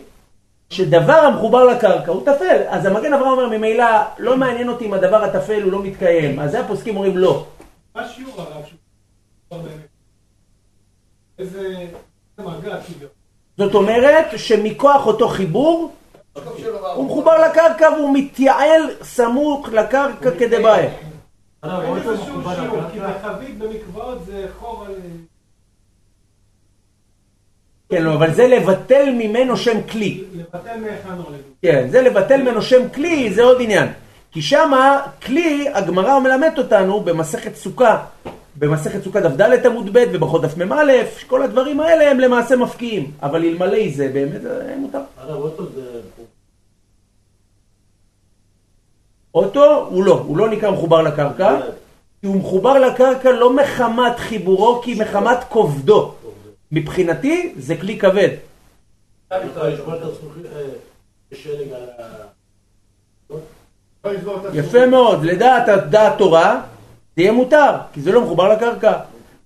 שדבר המחובר לקרקע הוא טפל. אז המגן אברהם אומר, ממילא, לא מעניין אותי אם הדבר הטפל הוא לא מתקיים. אז זה הפוסקים אומרים לא. מה שיעור הרב? איזה? זאת אומרת שמכוח אותו חיבור, הוא מחובר לקרקע והוא מתייעל סמוך לקרקע כדבעי. אין איזה שום שיעור, כי בחבית במקוואות זה חור על... כן, לא, אבל זה לבטל ממנו שם כלי. לבטל מהיכן עולה. כן, זה לבטל ממנו שם כלי, זה עוד עניין. כי שמה, כלי, הגמרא מלמדת אותנו במסכת סוכה, במסכת סוכה דף ד' עמוד ב' ובחוד דף מ"א, כל הדברים האלה הם למעשה מפקיעים. אבל אלמלא זה באמת אה, מותר. אוטו הוא לא, הוא לא נקרא מחובר לקרקע, כי הוא מחובר לקרקע לא מחמת חיבורו, כי מחמת כובדו. מבחינתי זה כלי כבד. את יפה מאוד, לדעת דעת תורה זה יהיה מותר, כי זה לא מחובר לקרקע.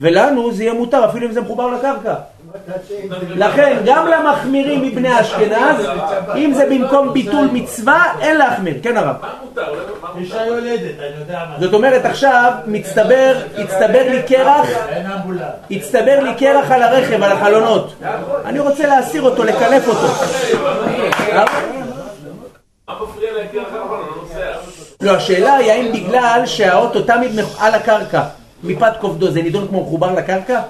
ולנו זה יהיה מותר אפילו אם זה מחובר לקרקע. לכן גם למחמירים מבני אשכנז, אם זה במקום ביטול מצווה, אין להחמיר. כן הרב. אישה יולדת, אני יודע מה. זאת אומרת עכשיו מצטבר, הצטבר לי קרח. הצטבר לי קרח על הרכב, על החלונות. אני רוצה להסיר אותו, לקלף אותו. מה מפריע להכיר אחר אבל לא? לא, השאלה היא האם בגלל שהאוטו תמיד על הקרקע, מפאת כובדו, זה נידון כמו מחובר לקרקע?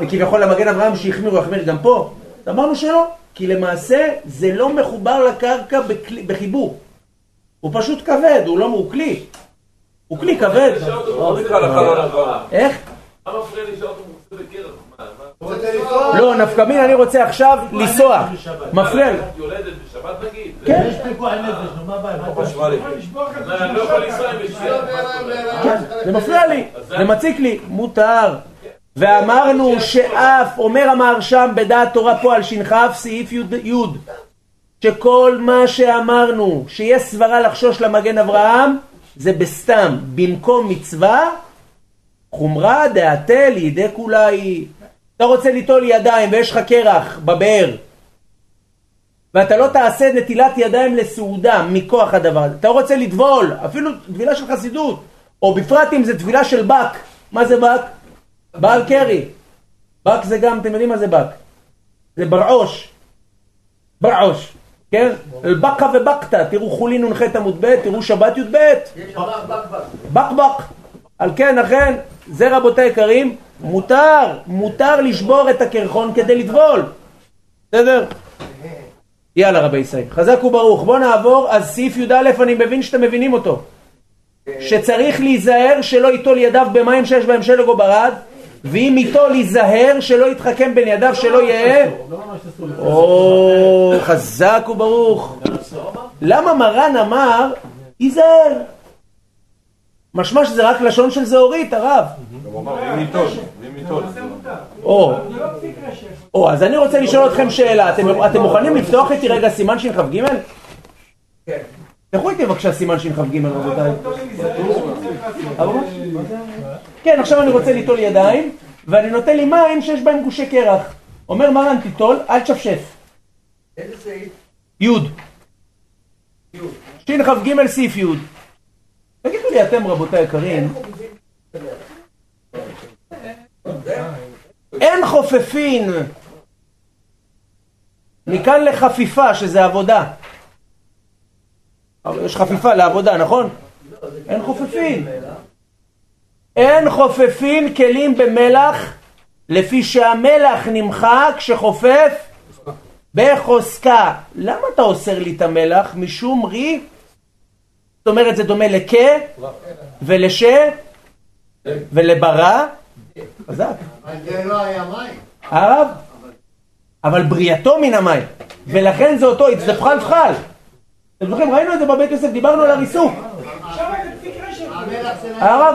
וכביכול למגן אברהם שהחמיר, הוא יחמיר גם פה? אמרנו שלא, כי למעשה זה לא מחובר לקרקע בחיבור. הוא פשוט כבד, הוא לא, הוא כלי. הוא כלי כבד. לא. איך? מה מפריע לי שהאוטו מוצא בקרח? לא, נפקא מין, אני רוצה עכשיו לנסוע. מפריע לי. את יולדת בשבת נגיד? כן. יש פיקוח נפש, נו מה הבעיה? לא לא. כן, זה מפריע לי, זה מציק לי, מותר. ואמרנו שאף, אומר המהרשם בדעת תורה פה על ש"כ סעיף י' שכל מה שאמרנו שיש סברה לחשוש למגן אברהם זה בסתם, במקום מצווה חומרה דעתה לידי כולה היא. אתה רוצה ליטול ידיים ויש לך קרח בבאר ואתה לא תעשה נטילת ידיים לסעודה מכוח הדבר הזה. אתה רוצה לטבול, אפילו טבילה של חסידות, או בפרט אם זה טבילה של בק. מה זה בק? בעל קרי. בק זה גם, אתם יודעים מה זה בק? זה ברעוש. ברעוש, כן? אל-בקה ובקתא, תראו חולין נ"ח עמוד ב', תראו שבת י"ב. בקבק. בקבק. על כן, אכן, זה רבותי יקרים, מותר, מותר לשבור את הקרחון כדי לטבול. בסדר? יאללה רבי ישראל, חזק וברוך. בואו נעבור, אז סעיף י"א, אני מבין שאתם מבינים אותו. שצריך להיזהר שלא ייטול ידיו במים שיש בהם שלג או ברד, ואם ייטול להיזהר שלא יתחכם בין ידיו, שלא יהיה... או, חזק וברוך. למה מרן אמר, היזהר? משמע שזה רק לשון של זהורית, הרב. הוא אמר, ואם ייטול, ואם ייטול. או, או, אז אני רוצה לשאול אתכם שאלה, אתם, אתם מוכנים לפתוח איתי רגע סימן שכ"ג? כן. תלכו איתי בבקשה סימן שכ"ג רבותיי. כן, עכשיו אני רוצה ליטול ידיים, ואני נותן לי מים שיש בהם גושי קרח. אומר מרן תיטול, אל תשפשף. איזה סעיף? י' שכ"ג סעיף י' תגידו לי אתם רבותיי יקרים, אין חופפין מכאן לחפיפה שזה עבודה. יש חפיפה לעבודה, נכון? אין חופפין. אין חופפין כלים במלח לפי שהמלח נמחק כשחופף בחוזקה. למה אתה אוסר לי את המלח? משום רי? זאת אומרת זה דומה לכה ולשה ולברא. חזק. אבל זה לא היה מים. הרב? אבל בריאתו מן המים. ולכן זה אותו הצדפך לפחל. אתם זוכרים? ראינו את זה בבית יוסף, דיברנו על הריסוק. הרב?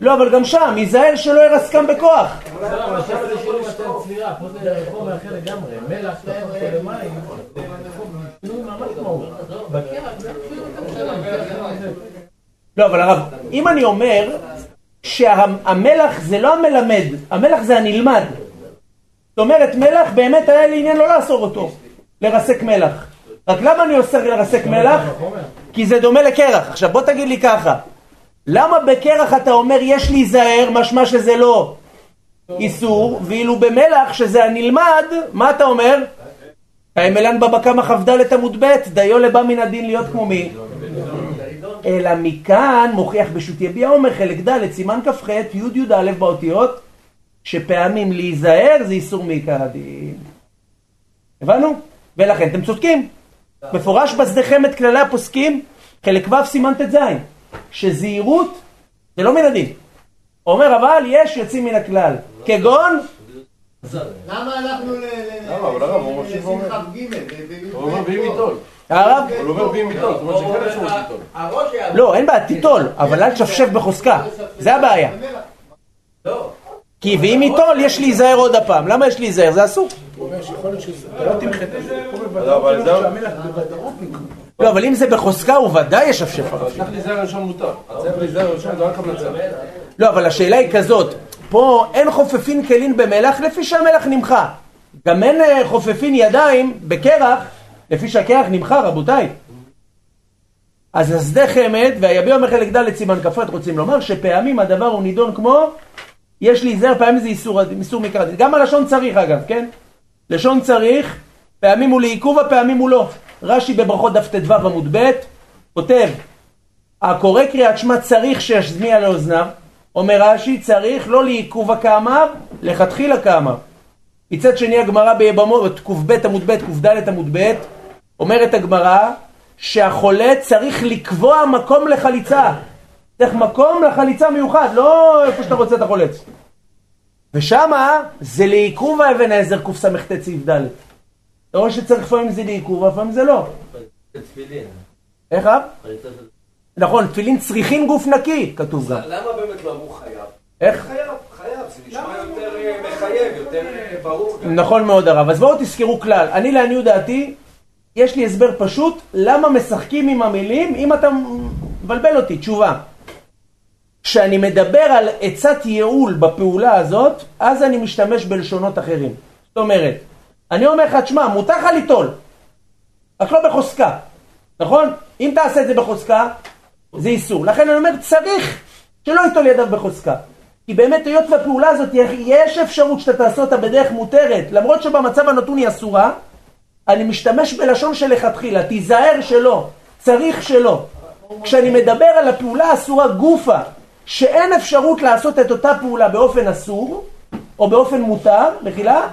לא, אבל גם שם, ייזהר שלא ירסקם בכוח. עכשיו זה שינוי מצב צבירה, פה זה חומר אחר לגמרי, מלח לא יכול למים, זה שינוי ממש מהות. בקרח זה לא, אבל הרב, אם אני אומר שהמלח זה לא המלמד, המלח זה הנלמד. זאת אומרת, מלח באמת היה לי עניין לא לאסור אותו. לרסק מלח. רק למה אני אוסר לרסק מלח? כי זה דומה לקרח. עכשיו בוא תגיד לי ככה, למה בקרח אתה אומר יש להיזהר, משמע שזה לא איסור, ואילו במלח שזה הנלמד, מה אתה אומר? האמלן בבא קמא כ"ד עמוד ב', דיו לבא מן הדין להיות כמו מי? אלא מכאן מוכיח בשו"ת יביע עומר חלק ד' סימן כ"ח י' י"א באותיות שפעמים להיזהר זה איסור מעיקר הדין. הבנו? ולכן אתם צודקים. מפורש בשדכם את כללי הפוסקים, חלק ו' סימן ט"ז, שזהירות זה לא מן הדין. אומר אבל יש יוצאים מן הכלל, כגון למה הלכנו. לשמחה ג' הוא אומר ואם ייטול. הרב? הוא אומר ואם ייטול, זאת אומרת שכן אפשרות ליטול. הראש היה... לא, אין בעיה, תיטול, אבל אל תשפשף בחוזקה, זה הבעיה. לא. כי ואם ייטול יש להיזהר עוד הפעם, למה יש להיזהר? זה אסור. הוא אומר שיכול להיות שאתה לא תמחט את זה, נקרא. לא, אבל אם זה בחוזקה הוא ודאי ישפשף עליו. צריך להיזהר ראשון מותר. צריך להיזהר ראשון זה רק המלצה. לא, אבל השאלה היא כזאת, פה אין חופפין כלים במלח לפי שהמלח נמחה. גם אין אה, חופפין ידיים בקרח לפי שהקרח נמחה, רבותיי. אז השדה חמד והיביע אומר חלק ד' סימן כ"ט רוצים לומר שפעמים הדבר הוא נידון כמו יש להיזהר פעמים זה איסור, איסור מקרא. גם הלשון צריך אגב, כן? לשון צריך, פעמים הוא לעיכוב, הפעמים הוא לא. רש"י בברכות דף ט"ו עמוד ב' כותב הקורא קריאת שמע צריך שישמיע לאוזניו, אומר רש"י צריך לא לעיכוב כאמר, לכתחילה כאמר. מצד שני הגמרא ביבמות, קב עמוד ב', קד עמוד ב', אומרת הגמרא שהחולה צריך לקבוע מקום לחליצה. צריך מקום לחליצה מיוחד, לא איפה שאתה רוצה את החולץ. ושמה זה לעיכוב האבן העזר קס"ט סעיף ד'. אתה רואה שצריך לפעמים זה לעיכוב, לפעמים זה לא. תפילין. איך אב? נכון, תפילין צריכים גוף נקי, כתוב גם. למה באמת לא אמרו חייב? איך? חייב, חייב, זה נשמע יותר אה, מחייב, יותר אה, ברור. נכון מאוד הרב. אז בואו תזכרו כלל. אני לעניות דעתי, יש לי הסבר פשוט למה משחקים עם המילים אם אתה מבלבל אותי. תשובה. כשאני מדבר על עצת ייעול בפעולה הזאת, אז אני משתמש בלשונות אחרים. זאת אומרת, אני אומר לך, תשמע, מותר לך ליטול, רק לא בחוזקה, נכון? אם תעשה את זה בחוזקה, זה איסור. לכן אני אומר, צריך שלא ייטול ידיו בחוזקה. כי באמת היות והפעולה הזאת, יש אפשרות שאתה תעשה אותה בדרך מותרת, למרות שבמצב הנתון היא אסורה, אני משתמש בלשון שלכתחילה, תיזהר שלא, צריך שלא. כשאני מדבר על הפעולה האסורה גופה, שאין אפשרות לעשות את אותה פעולה באופן אסור, או באופן מותר, מחילה,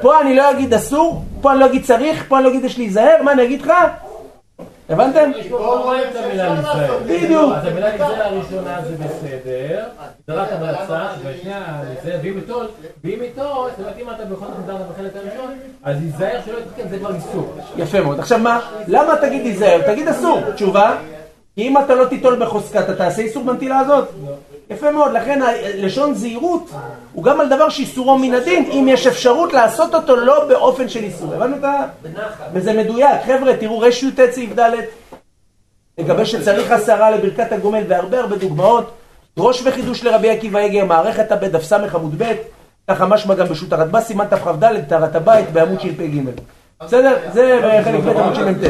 פה אני לא אגיד אסור, פה אני לא אגיד צריך, פה אני לא אגיד יש להיזהר, מה אני אגיד לך? הבנתם? בדיוק. אז המילה להיזהר הראשונה זה בסדר, זה רק המלצה, והשנייה להיזהר, ואם איתו, ואם איתו, זאת אומרת אם אתה בכל זאת נדרת בחלק הראשון, אז להיזהר שלא יתקן, זה כבר איסור. יפה מאוד. עכשיו מה, למה תגיד להיזהר? תגיד אסור. תשובה, כי אם אתה לא תיטול בחוזקה, אתה תעשה איסור בנטילה הזאת? יפה מאוד, לכן לשון זהירות הוא גם על דבר שאיסורו מן הדין, אם יש אפשרות לעשות אותו לא באופן של איסור. הבנו את ה... וזה מדויק. חבר'ה, תראו רי"ט סעיף ד' לגבי שצריך עשרה לברכת הגומל והרבה הרבה דוגמאות. ראש וחידוש לרבי עקיבא יגר, מערכת הבית, דף ס עמוד ב', ככה משמע גם בשו"ת הרדב"א, סימן תכ"ד, טהרת הבית בעמוד שלפ"ג. בסדר? זה בחלק ב' עמוד של מ"ט.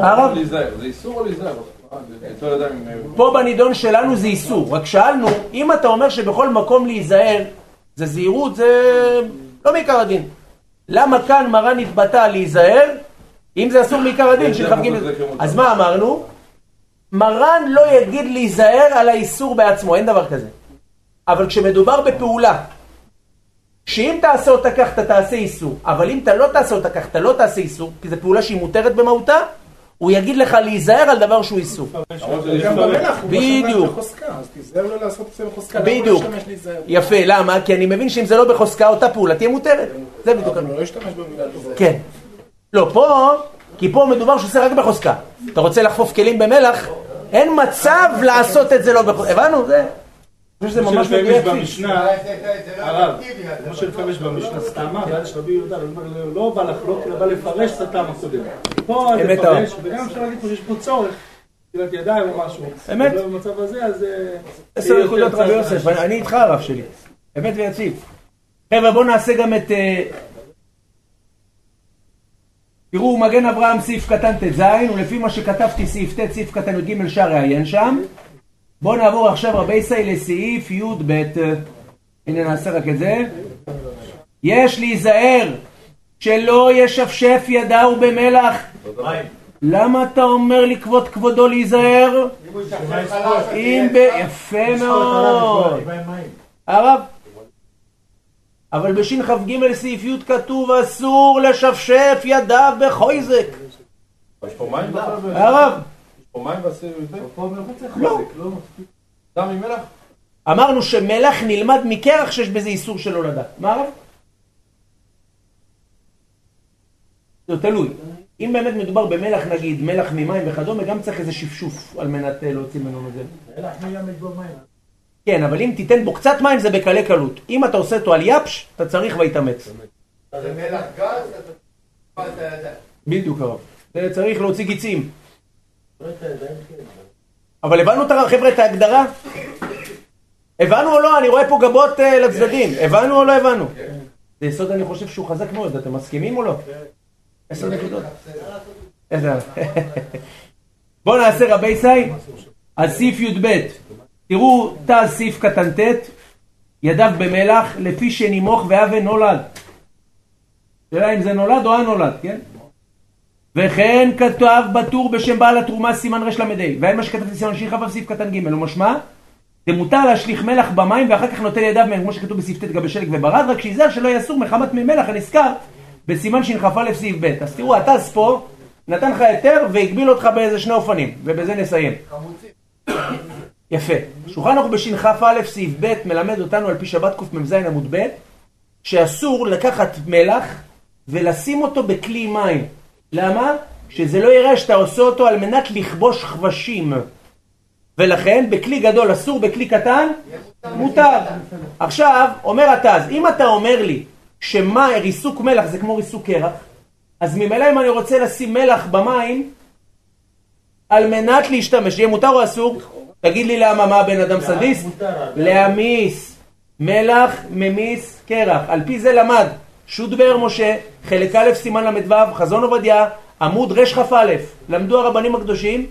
הרב? זה איסור או להיזהר? פה בנידון שלנו זה איסור, רק שאלנו, אם אתה אומר שבכל מקום להיזהר זה זהירות, זה לא מעיקר הדין. למה כאן מרן התבטא להיזהר, אם זה אסור מעיקר הדין של כ"ג? אז מה אמרנו? מרן לא יגיד להיזהר על האיסור בעצמו, אין דבר כזה. אבל כשמדובר בפעולה, שאם תעשה אותה כך אתה תעשה איסור, אבל אם אתה לא תעשה אותה כך אתה לא תעשה איסור, כי זו פעולה שהיא מותרת במהותה, הוא יגיד לך להיזהר על דבר שהוא איסור. בדיוק. לא בדיוק. להיזהר? יפה, למה? כי אני מבין שאם זה לא בחוזקה, אותה פעולה תהיה מותרת. זה בדיוק. אבל הוא לא ישתמש במילה להיזהר. כן. לא, פה, כי פה מדובר שעושה רק בחוזקה. אתה רוצה לחפוף כלים במלח, אין מצב לעשות את זה לא בחוזקה. הבנו? זה... אני חושב שזה ממש מדויק. יש במשנה, לא הרב, כמו לא- שלפעמים יש במשנה סתמה, ואז יש רבי יהודה, הוא אומר, לא בא לחלוק, אלא בא לפרש את הטעם הקודם. פה לפרש, וגם אפשר להגיד פה שיש פה צורך, ידיים או משהו. אמת. במצב הזה, אז... אה, עשר נקודות רבי. יוסף, אני אני איתך הרב שלי. אמת ויציב. חבר'ה, בואו נעשה גם את... אה, תראו, מגן אברהם סעיף קטן ט"ז, ולפי מה שכתבתי סעיף ט', סעיף קטן י"ג, אפשר לעיין שם. בואו נעבור עכשיו רבי סי לסעיף י"ב. הנה נעשה רק את זה. יש להיזהר שלא ישפשף ידיו במלח. למה אתה אומר לי כבוד כבודו להיזהר? אם הוא ב... יפה מאוד. הרב. אבל בשכ"ג סעיף י' כתוב אסור לשפשף ידיו בחויזק. יש מים יש פה מים בסיר יותר? לא. דם עם מלח? אמרנו שמלח נלמד מקרח שיש בזה איסור של הולדה. מה הרב? זה תלוי. אם באמת מדובר במלח נגיד, מלח ממים וכדומה, גם צריך איזה שפשוף על מנת אה, להוציא ממנו מזה. כן, אבל אם תיתן בו קצת מים זה בקלי קלות. אם אתה עושה אותו על יבש, אתה צריך ויתאמץ. זה מלח גז, אתה את. בדיוק הרב. זה צריך להוציא גיצים. אבל הבנו חבר'ה את ההגדרה? הבנו או לא? אני רואה פה גבות אה, לצדדים. הבנו או לא הבנו? זה יסוד אני חושב שהוא חזק מאוד, אתם מסכימים או לא? עשר נקודות. איזה... בואו נעשה רבי סי. אז סעיף י"ב. תראו את הסעיף קטן ט', ידיו במלח, לפי שנימוח והוי נולד. שאלה אם זה נולד או הנולד, כן? וכן כתב בטור בשם בעל התרומה סימן רל"ה, ועיין מה שכתבתי סימן שכ"ו סעיף קטן ג', ומשמע, דמותר להשליך מלח במים ואחר כך נוטל ידיו מהם, כמו שכתוב בסעיף ט' גבי שלג וברד, רק שיזהר שלא יהיה אסור מחמת מי מלח הנזכר בסימן שכ"א סעיף ב'. אז תראו, הט"ז פה נתן לך היתר והגביל אותך באיזה שני אופנים, ובזה נסיים. יפה. שולחן ערוך בשכ"א סעיף ב' מלמד אותנו על פי שבת קמ"ז עמוד ב', שאסור לקחת מלח ולשים אותו בכלי מים. למה? שזה לא יראה שאתה עושה אותו על מנת לכבוש חבשים. ולכן בכלי גדול אסור, בכלי קטן מותר. עכשיו, אומר התז, אם אתה אומר לי שמה, ריסוק מלח זה כמו ריסוק קרח, אז ממילא אם אני רוצה לשים מלח במים, על מנת להשתמש, יהיה מותר או אסור? תגיד לי למה, מה הבן אדם סדיסט? להמיס. מלח ממיס קרח. על פי זה למד שו"ת באר משה, חלק א' סימן ל"ו, חזון עובדיה, עמוד רכ"א. למדו הרבנים הקדושים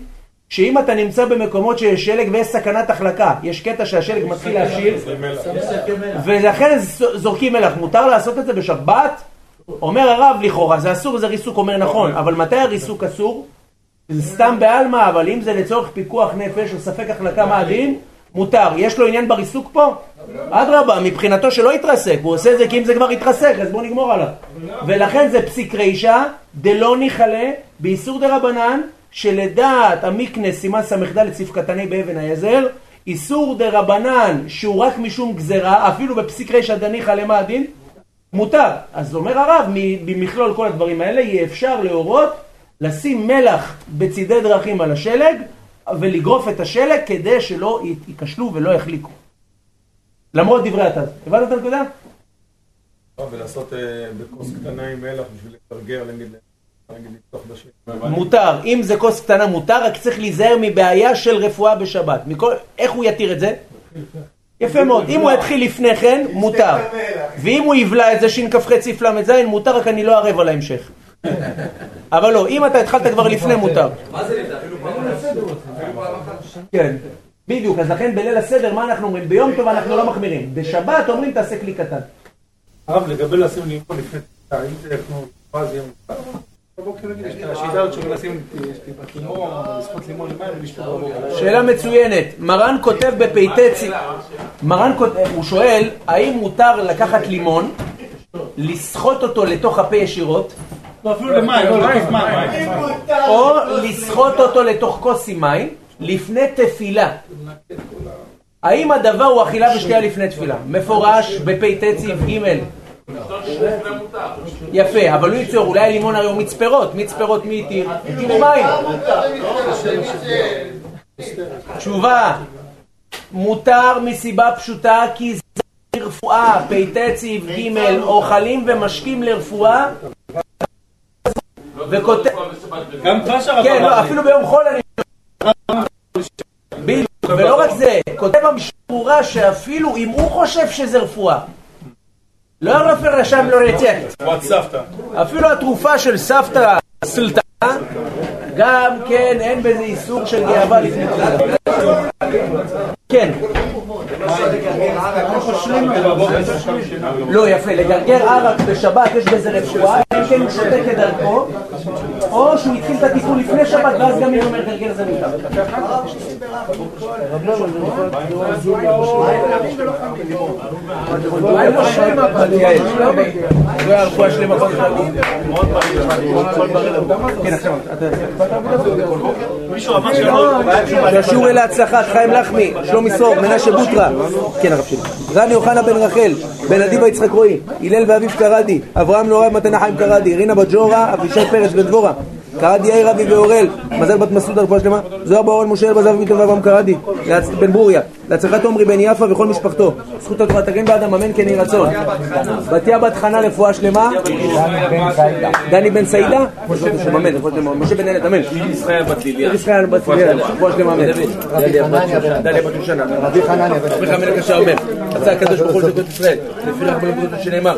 שאם אתה נמצא במקומות שיש שלג ויש סכנת החלקה, יש קטע שהשלג מתחיל להפשיר, ולכן זורקים מלח. מותר לעשות את זה בשבת? אומר הרב לכאורה, זה אסור, זה ריסוק, אומר נכון, אבל מתי הריסוק אסור? זה סתם בעלמא, אבל אם זה לצורך פיקוח נפש או ספק החלקה מה הדין, מותר. יש לו עניין בריסוק פה? אדרבה, מבחינתו שלא יתרסק, הוא עושה את זה כי אם זה כבר יתרסק, אז בואו נגמור עליו. ולכן זה פסיק רישא, דלא ניחלה, באיסור דה רבנן, שלדעת המיקנס, סימן ס"ד סעיף קטני באבן העזר, איסור דה רבנן שהוא רק משום גזרה, אפילו בפסיק רישא דניחא למה הדין? מותר. אז אומר הרב, ממכלול כל הדברים האלה, יהיה אפשר להורות לשים מלח בצידי דרכים על השלג ולגרוף את השלג כדי שלא ייכשלו ולא יחליקו. למרות דברי התז. הבנת את הנקודה? לא, ולעשות אה, בכוס קטנה עם מלח בשביל לתרגר, נגיד, נגיד לפתוח בשביל. מותר. אם זה כוס קטנה מותר, רק צריך להיזהר מבעיה של רפואה בשבת. איך הוא יתיר את זה? יפה מאוד. אם הוא יתחיל לפני כן, מותר. ואם הוא יבלע את זה שכ"ח סעיף ל"ז, מותר, רק אני לא ערב על ההמשך. אבל לא, אם אתה התחלת כבר לפני, מותר. מה זה לפני? אחת. כן. בדיוק, אז לכן בליל הסדר, מה אנחנו אומרים? ביום טוב אנחנו לא מחמירים. בשבת אומרים תעשה כלי קטן. הרב, לגבי לשים לימון לפני זה כמו, מה זה בבוקר. שאלה מצוינת. מרן כותב בפ"ט, צי- מרן כותב, הוא שואל, האם מותר לקחת לימון, לסחוט אותו לתוך הפה ישירות, לא, לא. או לסחוט אותו לתוך כוס עם מים, לפני תפילה. האם הדבר הוא אכילה ושתייה לפני תפילה? מפורש בפ"ט סעיף ג' יפה, אבל הוא ייצור, אולי הלימון הרי הוא מיץ פירות מי התיר? התירו מים. תשובה, מותר מסיבה פשוטה כי זה רפואה, פ"ט סעיף ג' אוכלים ומשקים לרפואה וכותב, גם הרב כן, לא. אפילו ביום חול אני... בדיוק, ולא רק זה, כותב המשפורה שאפילו אם הוא חושב שזה רפואה, לא הרופא רשם לו רצפט, תרועת סבתא. אפילו התרופה של סבתא סלטה, גם כן אין בזה איסור של גאווה לפני תפילה. כן. לא, יפה, לגרגר ערק בשבת יש בזה רפואה, אם כן הוא שותה כדרכו, או שהוא התחיל את הטיפול לפני שבת ואז גם אם הוא אומר גרגר זה מותר. עכשיו, אתה... שהשיעור אלה הצלחת, חיים לחמי, סור, מנשה בוטרה, כן הרב שלי, רני אוחנה בן רחל, בן אדיבה יצחק רועי, הלל ואביב קרדי, אברהם נורב מתנה חיים קרדי, רינה בת ג'ורה, אבישי פרץ בן דבורה, קרדי יאיר אבי ואורל, מזל בת מסעודה רפואה שלמה, זוהר באורן משה אלבזר ומיטל ואברהם קרדי, להצ- בן ברוריה, להצלחת עמרי בן יפה וכל משפחתו, זכות התורה תגן באדם אמן כן יהי רצון, בתיה בת חנה רפואה שלמה, דני בן סעידה, אמן, משה בן ילד אמן, ישראל בת ליליה. ישראל בת ליליה, רפואה שלמה אמן, דליה בת יושנה, רבי חנניה, רבי חנניה קשה אומר, רצה הקדוש ברוך הוא לבנות ישראל, לפי רחמנות שנאמר